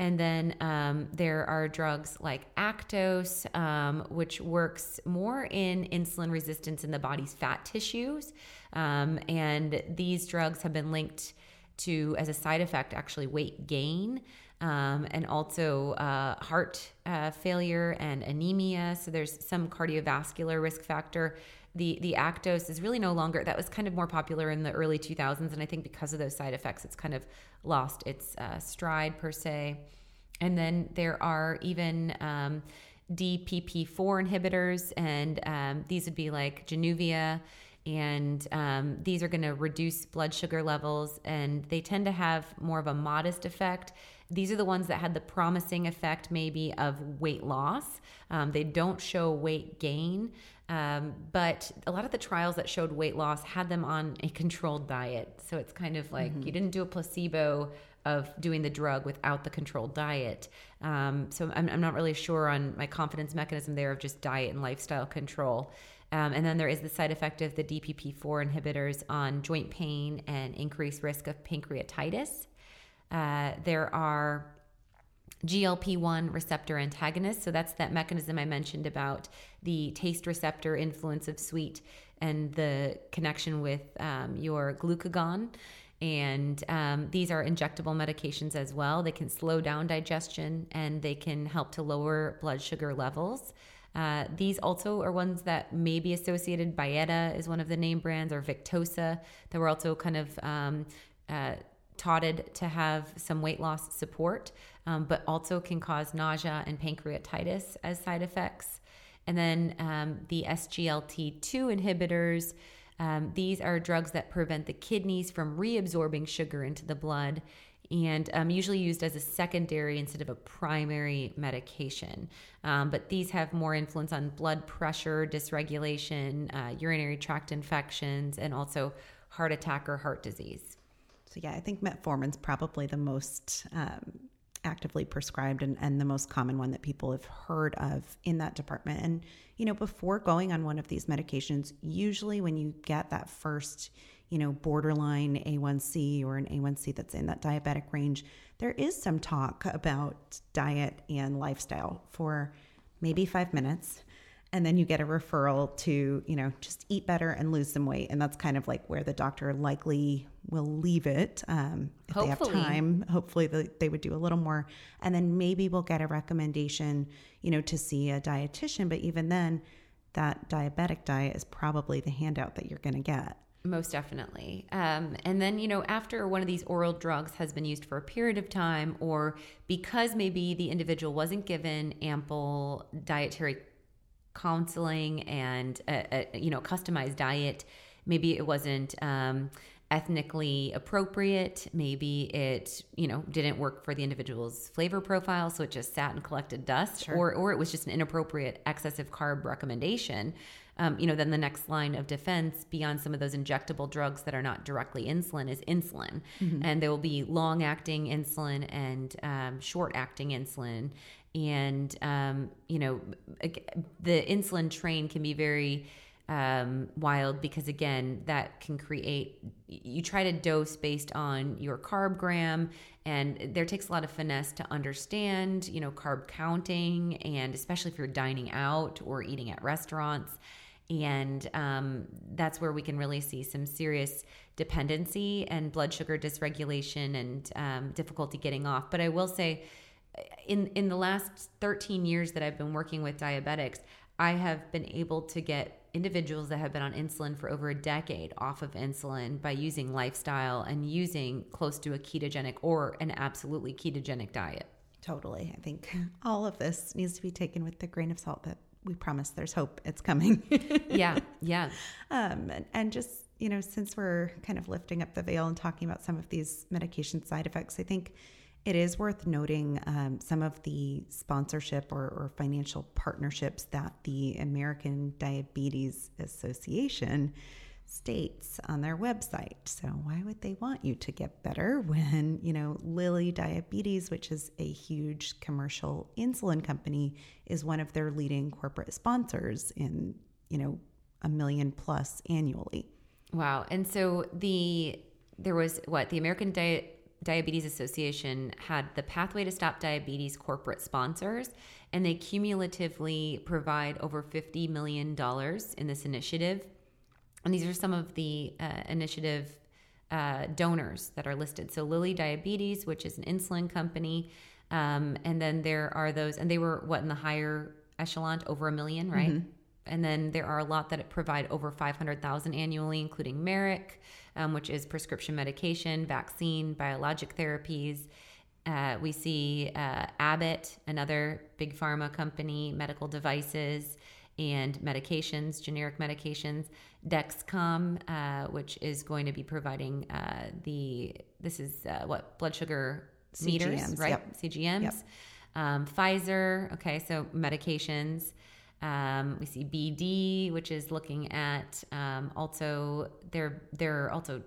And then um, there are drugs like Actos, um, which works more in insulin resistance in the body's fat tissues. Um, and these drugs have been linked to, as a side effect, actually weight gain. Um, and also uh, heart uh, failure and anemia. So there's some cardiovascular risk factor. The the Actos is really no longer that was kind of more popular in the early 2000s, and I think because of those side effects, it's kind of lost its uh, stride per se. And then there are even um, DPP4 inhibitors, and um, these would be like Januvia and um, these are going to reduce blood sugar levels and they tend to have more of a modest effect these are the ones that had the promising effect maybe of weight loss um, they don't show weight gain um, but a lot of the trials that showed weight loss had them on a controlled diet so it's kind of like mm-hmm. you didn't do a placebo of doing the drug without the controlled diet. Um, so I'm, I'm, not really sure on my confidence mechanism there of just diet and lifestyle control. Um, and then there is the side effect of the DPP4 inhibitors on joint pain and increased risk of pancreatitis. Uh, there are GLP 1 receptor antagonist. So that's that mechanism I mentioned about the taste receptor influence of sweet and the connection with um, your glucagon. And um, these are injectable medications as well. They can slow down digestion and they can help to lower blood sugar levels. Uh, these also are ones that may be associated. Byetta is one of the name brands, or Victoza, that were also kind of um, uh, touted to have some weight loss support, um, but also can cause nausea and pancreatitis as side effects. And then um, the SGLT2 inhibitors. Um, these are drugs that prevent the kidneys from reabsorbing sugar into the blood and um, usually used as a secondary instead of a primary medication. Um, but these have more influence on blood pressure, dysregulation, uh, urinary tract infections, and also heart attack or heart disease. So, yeah, I think metformin's probably the most um, actively prescribed and, and the most common one that people have heard of in that department. And, you know, before going on one of these medications, usually when you get that first, you know, borderline A1C or an A1C that's in that diabetic range, there is some talk about diet and lifestyle for maybe five minutes and then you get a referral to you know just eat better and lose some weight. And that's kind of like where the doctor likely will leave it um, if hopefully. they have time. Hopefully they would do a little more. And then maybe we'll get a recommendation you know to see a dietitian. But even then that diabetic diet is probably the handout that you're going to get. Most definitely. Um, and then, you know, after one of these oral drugs has been used for a period of time, or because maybe the individual wasn't given ample dietary counseling and a, a, you know customized diet. Maybe it wasn't um, ethnically appropriate. Maybe it you know didn't work for the individual's flavor profile so it just sat and collected dust. Sure. or or it was just an inappropriate excessive carb recommendation. Um, you know then the next line of defense beyond some of those injectable drugs that are not directly insulin is insulin. Mm-hmm. and there will be long acting insulin and um, short acting insulin and um, you know the insulin train can be very um, wild because again that can create you try to dose based on your carb gram and there takes a lot of finesse to understand you know carb counting and especially if you're dining out or eating at restaurants. And um, that's where we can really see some serious dependency and blood sugar dysregulation and um, difficulty getting off. But i will say in in the last 13 years that I've been working with diabetics, I have been able to get individuals that have been on insulin for over a decade off of insulin by using lifestyle and using close to a ketogenic or an absolutely ketogenic diet. Totally. I think all of this needs to be taken with the grain of salt that we promise there's hope it's coming. yeah, yeah. Um, and, and just, you know, since we're kind of lifting up the veil and talking about some of these medication side effects, I think it is worth noting um, some of the sponsorship or, or, financial partnerships that the American Diabetes Association states on their website. So why would they want you to get better when, you know, Lilly Diabetes, which is a huge commercial insulin company, is one of their leading corporate sponsors in, you know, a million plus annually. Wow. And so the there was what the American Diet Diabetes Association had the Pathway to Stop Diabetes corporate sponsors, and they cumulatively provide over $50 million in this initiative. And these are some of the uh, initiative uh, donors that are listed. So, Lilly Diabetes, which is an insulin company. Um, and then there are those, and they were what in the higher echelon, over a million, right? Mm-hmm. And then there are a lot that provide over 500,000 annually, including Merck, um, which is prescription medication, vaccine, biologic therapies. Uh, we see uh, Abbott, another big pharma company, medical devices and medications, generic medications. Dexcom, uh, which is going to be providing uh, the this is uh, what blood sugar meters, CGMs, right? Yep. CGMs. Yep. Um, Pfizer, okay, so medications. Um, we see BD, which is looking at um, also they're they're also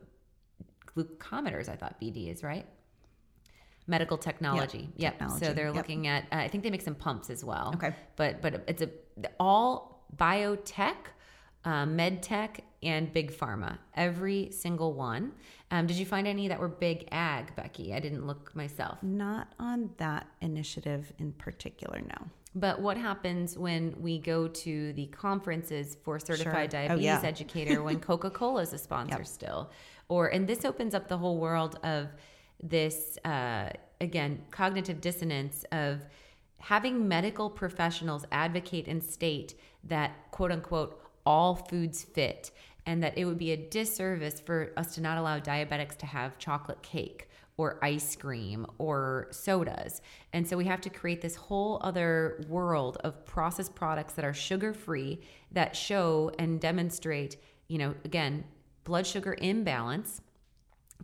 glucometers. I thought BD is right. Medical technology. Yep. yep. Technology. So they're yep. looking at. Uh, I think they make some pumps as well. Okay. But but it's a all biotech, uh, med tech, and big pharma, every single one. Um, did you find any that were big ag, Becky? I didn't look myself. Not on that initiative in particular, no. But what happens when we go to the conferences for certified Sure. Oh, diabetes yeah. educator when Coca Cola is a sponsor still? Or, and this opens up the whole world of this, uh, again, cognitive dissonance of having medical professionals advocate and state that quote unquote all foods fit and that it would be a disservice for us to not allow diabetics to have chocolate cake or ice cream or sodas. And so we have to create this whole other world of processed products that are sugar free that show and demonstrate, you know, again, blood sugar imbalance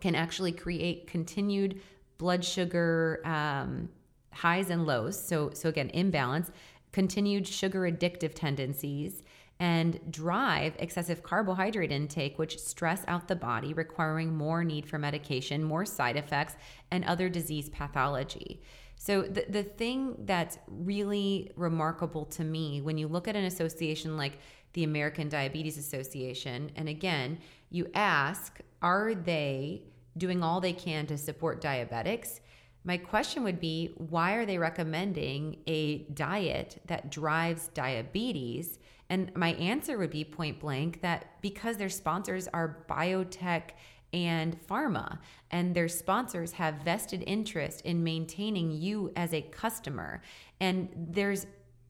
can actually create continued blood sugar um, highs and lows. So, so again, imbalance, continued sugar addictive tendencies, and drive excessive carbohydrate intake, which stress out the body, requiring more need for medication, more side effects, and other disease pathology. So, the, the thing that's really remarkable to me when you look at an association like the American Diabetes Association, and again, you ask, are they doing all they can to support diabetics? My question would be why are they recommending a diet that drives diabetes? And my answer would be point blank that because their sponsors are biotech and pharma, and their sponsors have vested interest in maintaining you as a customer. And there's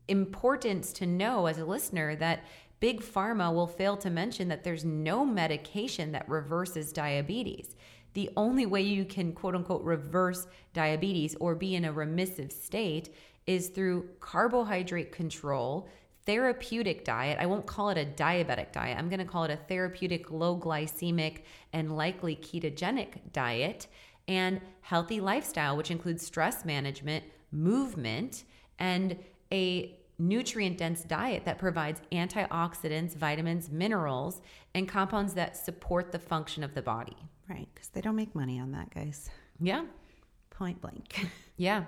importance to know as a listener that big pharma will fail to mention that there's no medication that reverses diabetes. The only way you can quote unquote reverse diabetes or be in a remissive state is through carbohydrate control, therapeutic diet. I won't call it a diabetic diet. I'm going to call it a therapeutic low glycemic and likely ketogenic diet and healthy lifestyle, which includes stress management, movement, and a nutrient dense diet that provides antioxidants, vitamins, minerals, and compounds that support the function of the body. Right. Because they don't make money on that, guys. Yeah. Point blank. Yeah.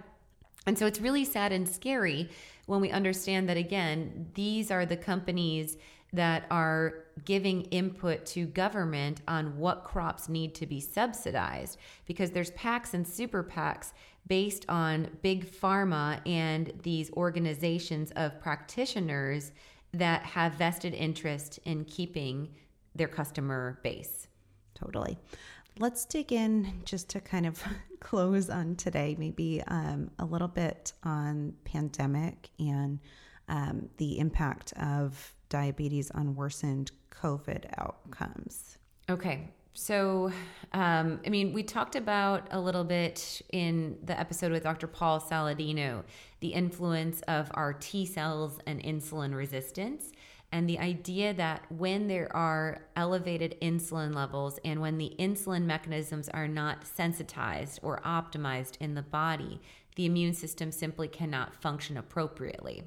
And so it's really sad and scary when we understand that, again, these are the companies that are giving input to government on what crops need to be subsidized because there's PACs and super PACs based on big pharma and these organizations of practitioners that have vested interest in keeping their customer base. Totally. Let's dig in just to kind of close on today, maybe um, a little bit on pandemic and um, the impact of diabetes on worsened COVID outcomes. Okay. So, um, I mean, we talked about a little bit in the episode with Dr. Paul Saladino the influence of our T cells and insulin resistance, and the idea that when there are elevated insulin levels and when the insulin mechanisms are not sensitized or optimized in the body, the immune system simply cannot function appropriately.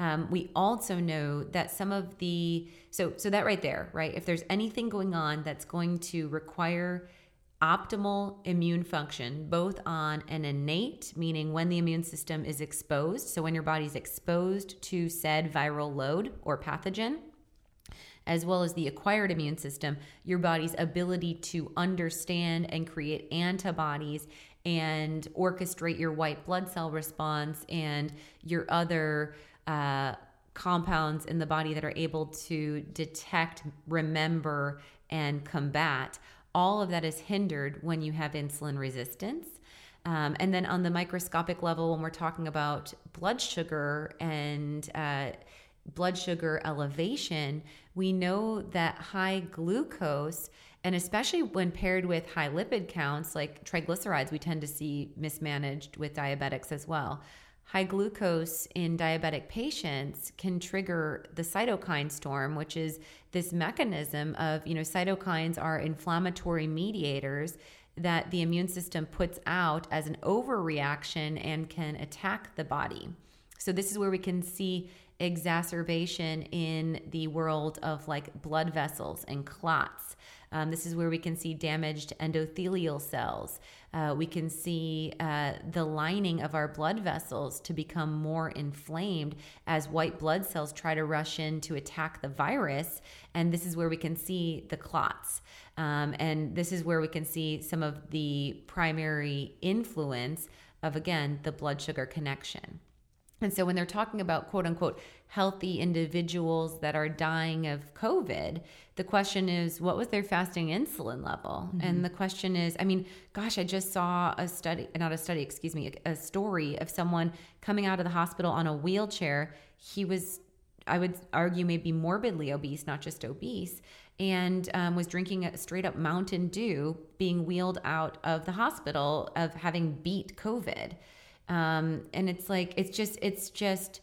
Um, we also know that some of the so so that right there, right? If there's anything going on that's going to require optimal immune function, both on an innate, meaning when the immune system is exposed, so when your body's exposed to said viral load or pathogen, as well as the acquired immune system, your body's ability to understand and create antibodies and orchestrate your white blood cell response and your other uh, compounds in the body that are able to detect, remember, and combat. All of that is hindered when you have insulin resistance. Um, and then on the microscopic level, when we're talking about blood sugar and uh, blood sugar elevation, we know that high glucose, and especially when paired with high lipid counts like triglycerides, we tend to see mismanaged with diabetics as well. High glucose in diabetic patients can trigger the cytokine storm, which is this mechanism of, you know, cytokines are inflammatory mediators that the immune system puts out as an overreaction and can attack the body. So, this is where we can see exacerbation in the world of like blood vessels and clots. Um, this is where we can see damaged endothelial cells. Uh, we can see uh, the lining of our blood vessels to become more inflamed as white blood cells try to rush in to attack the virus. And this is where we can see the clots. Um, and this is where we can see some of the primary influence of, again, the blood sugar connection. And so when they're talking about quote unquote healthy individuals that are dying of COVID, the question is, what was their fasting insulin level? Mm-hmm. And the question is, I mean, gosh, I just saw a study, not a study, excuse me, a, a story of someone coming out of the hospital on a wheelchair. He was, I would argue, maybe morbidly obese, not just obese, and um, was drinking a straight up Mountain Dew, being wheeled out of the hospital of having beat COVID. Um, and it's like, it's just, it's just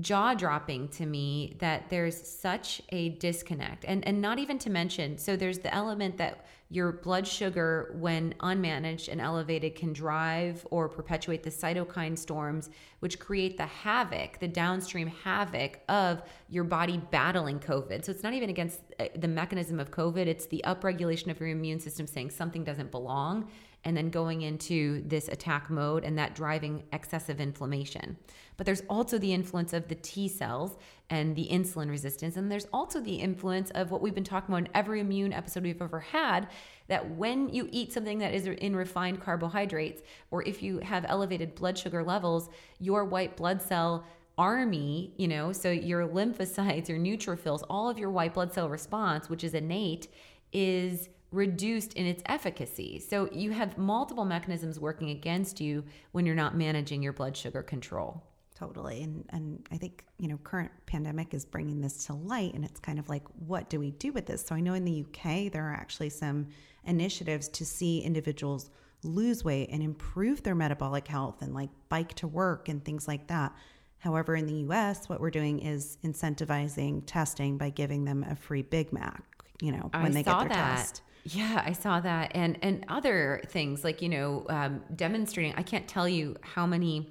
jaw dropping to me that there's such a disconnect. And, and not even to mention, so there's the element that your blood sugar, when unmanaged and elevated, can drive or perpetuate the cytokine storms, which create the havoc, the downstream havoc of your body battling COVID. So it's not even against uh, the mechanism of COVID, it's the upregulation of your immune system saying something doesn't belong and then going into this attack mode and that driving excessive inflammation. But there's also the influence of the T cells and the insulin resistance. And there's also the influence of what we've been talking about in every immune episode we've ever had that when you eat something that is in refined carbohydrates, or if you have elevated blood sugar levels, your white blood cell army, you know, so your lymphocytes, your neutrophils, all of your white blood cell response, which is innate, is reduced in its efficacy. So you have multiple mechanisms working against you when you're not managing your blood sugar control. Totally. And and I think, you know, current pandemic is bringing this to light and it's kind of like what do we do with this? So I know in the UK there are actually some initiatives to see individuals lose weight and improve their metabolic health and like bike to work and things like that. However, in the US, what we're doing is incentivizing testing by giving them a free Big Mac, you know, when I they get their that. test. Yeah, I saw that, and and other things like you know um, demonstrating. I can't tell you how many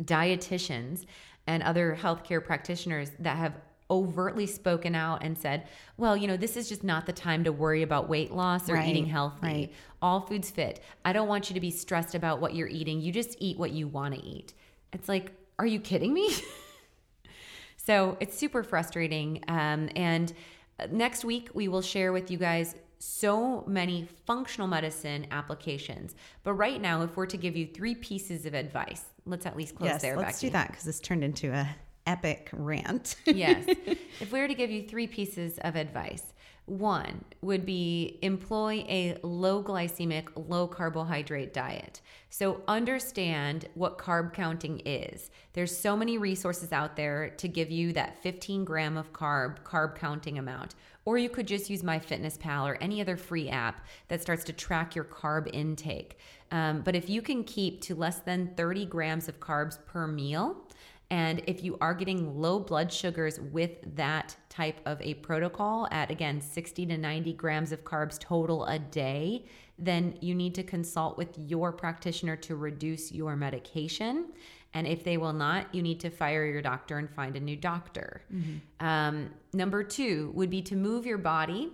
dietitians and other healthcare practitioners that have overtly spoken out and said, well, you know, this is just not the time to worry about weight loss or right, eating healthy. Right. All foods fit. I don't want you to be stressed about what you're eating. You just eat what you want to eat. It's like, are you kidding me? so it's super frustrating. Um, and next week, we will share with you guys so many functional medicine applications. But right now, if we're to give you three pieces of advice, let's at least close yes, there. Let's Becky. do that because this turned into a epic rant. yes. If we were to give you three pieces of advice, one would be employ a low glycemic, low carbohydrate diet. So understand what carb counting is. There's so many resources out there to give you that 15 gram of carb carb counting amount. Or you could just use MyFitnessPal or any other free app that starts to track your carb intake. Um, but if you can keep to less than 30 grams of carbs per meal, and if you are getting low blood sugars with that type of a protocol at again 60 to 90 grams of carbs total a day, then you need to consult with your practitioner to reduce your medication. And if they will not, you need to fire your doctor and find a new doctor. Mm-hmm. Um, number two would be to move your body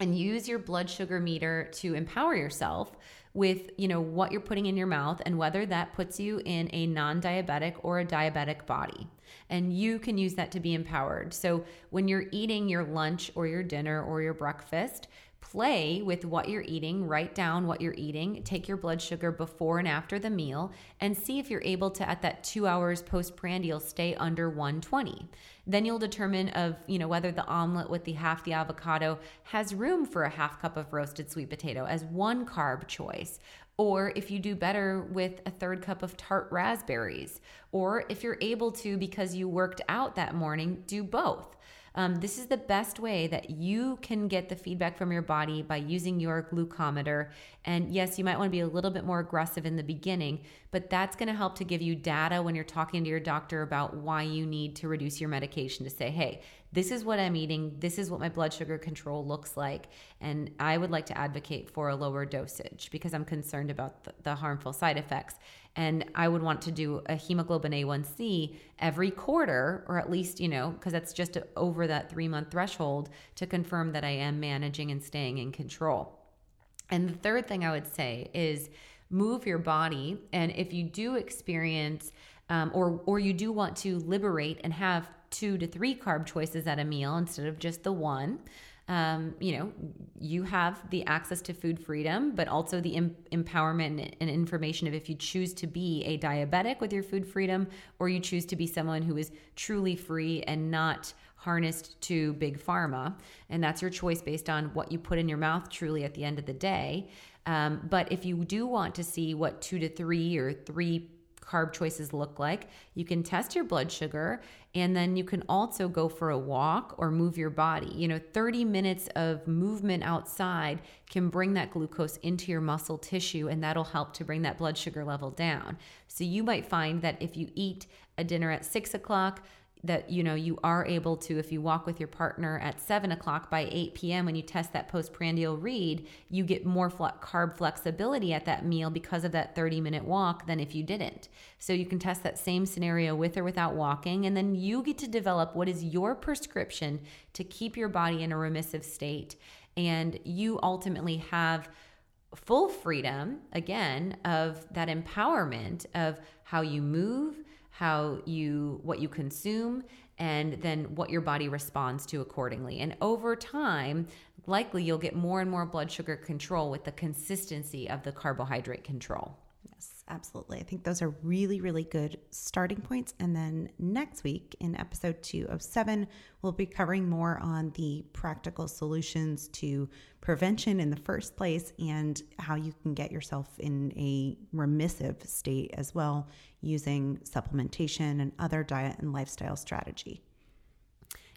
and use your blood sugar meter to empower yourself with you know what you're putting in your mouth and whether that puts you in a non-diabetic or a diabetic body. And you can use that to be empowered. So when you're eating your lunch or your dinner or your breakfast play with what you're eating, write down what you're eating, take your blood sugar before and after the meal, and see if you're able to, at that two hours postprandial, stay under 120. Then you'll determine of, you know, whether the omelet with the half the avocado has room for a half cup of roasted sweet potato as one carb choice. Or if you do better with a third cup of tart raspberries. Or if you're able to, because you worked out that morning, do both. Um, this is the best way that you can get the feedback from your body by using your glucometer. And yes, you might want to be a little bit more aggressive in the beginning, but that's going to help to give you data when you're talking to your doctor about why you need to reduce your medication to say, hey, this is what I'm eating, this is what my blood sugar control looks like. And I would like to advocate for a lower dosage because I'm concerned about the, the harmful side effects. And I would want to do a hemoglobin A1C every quarter, or at least, you know, because that's just over that three month threshold to confirm that I am managing and staying in control. And the third thing I would say is move your body. And if you do experience, um, or or you do want to liberate and have two to three carb choices at a meal instead of just the one. Um, you know, you have the access to food freedom, but also the em- empowerment and information of if you choose to be a diabetic with your food freedom or you choose to be someone who is truly free and not harnessed to big pharma. And that's your choice based on what you put in your mouth truly at the end of the day. Um, but if you do want to see what two to three or three carb choices look like. You can test your blood sugar and then you can also go for a walk or move your body. You know, 30 minutes of movement outside can bring that glucose into your muscle tissue and that'll help to bring that blood sugar level down. So you might find that if you eat a dinner at six o'clock, that you know you are able to if you walk with your partner at 7 o'clock by 8 p.m when you test that postprandial read you get more carb flexibility at that meal because of that 30 minute walk than if you didn't. So you can test that same scenario with or without walking and then you get to develop what is your prescription to keep your body in a remissive state and you ultimately have full freedom again of that empowerment of how you move how you what you consume and then what your body responds to accordingly. And over time, likely you'll get more and more blood sugar control with the consistency of the carbohydrate control. Absolutely. I think those are really, really good starting points. And then next week in episode 207, we'll be covering more on the practical solutions to prevention in the first place and how you can get yourself in a remissive state as well using supplementation and other diet and lifestyle strategy.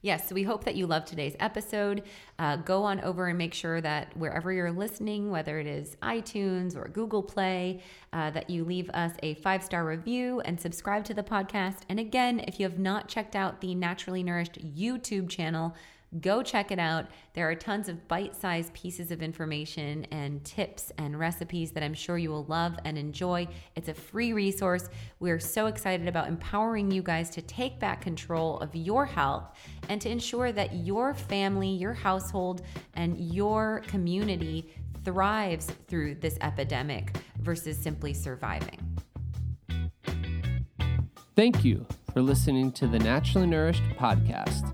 Yes, we hope that you love today's episode. Uh, go on over and make sure that wherever you're listening, whether it is iTunes or Google Play, uh, that you leave us a five star review and subscribe to the podcast. And again, if you have not checked out the Naturally Nourished YouTube channel, Go check it out. There are tons of bite sized pieces of information and tips and recipes that I'm sure you will love and enjoy. It's a free resource. We're so excited about empowering you guys to take back control of your health and to ensure that your family, your household, and your community thrives through this epidemic versus simply surviving. Thank you for listening to the Naturally Nourished podcast.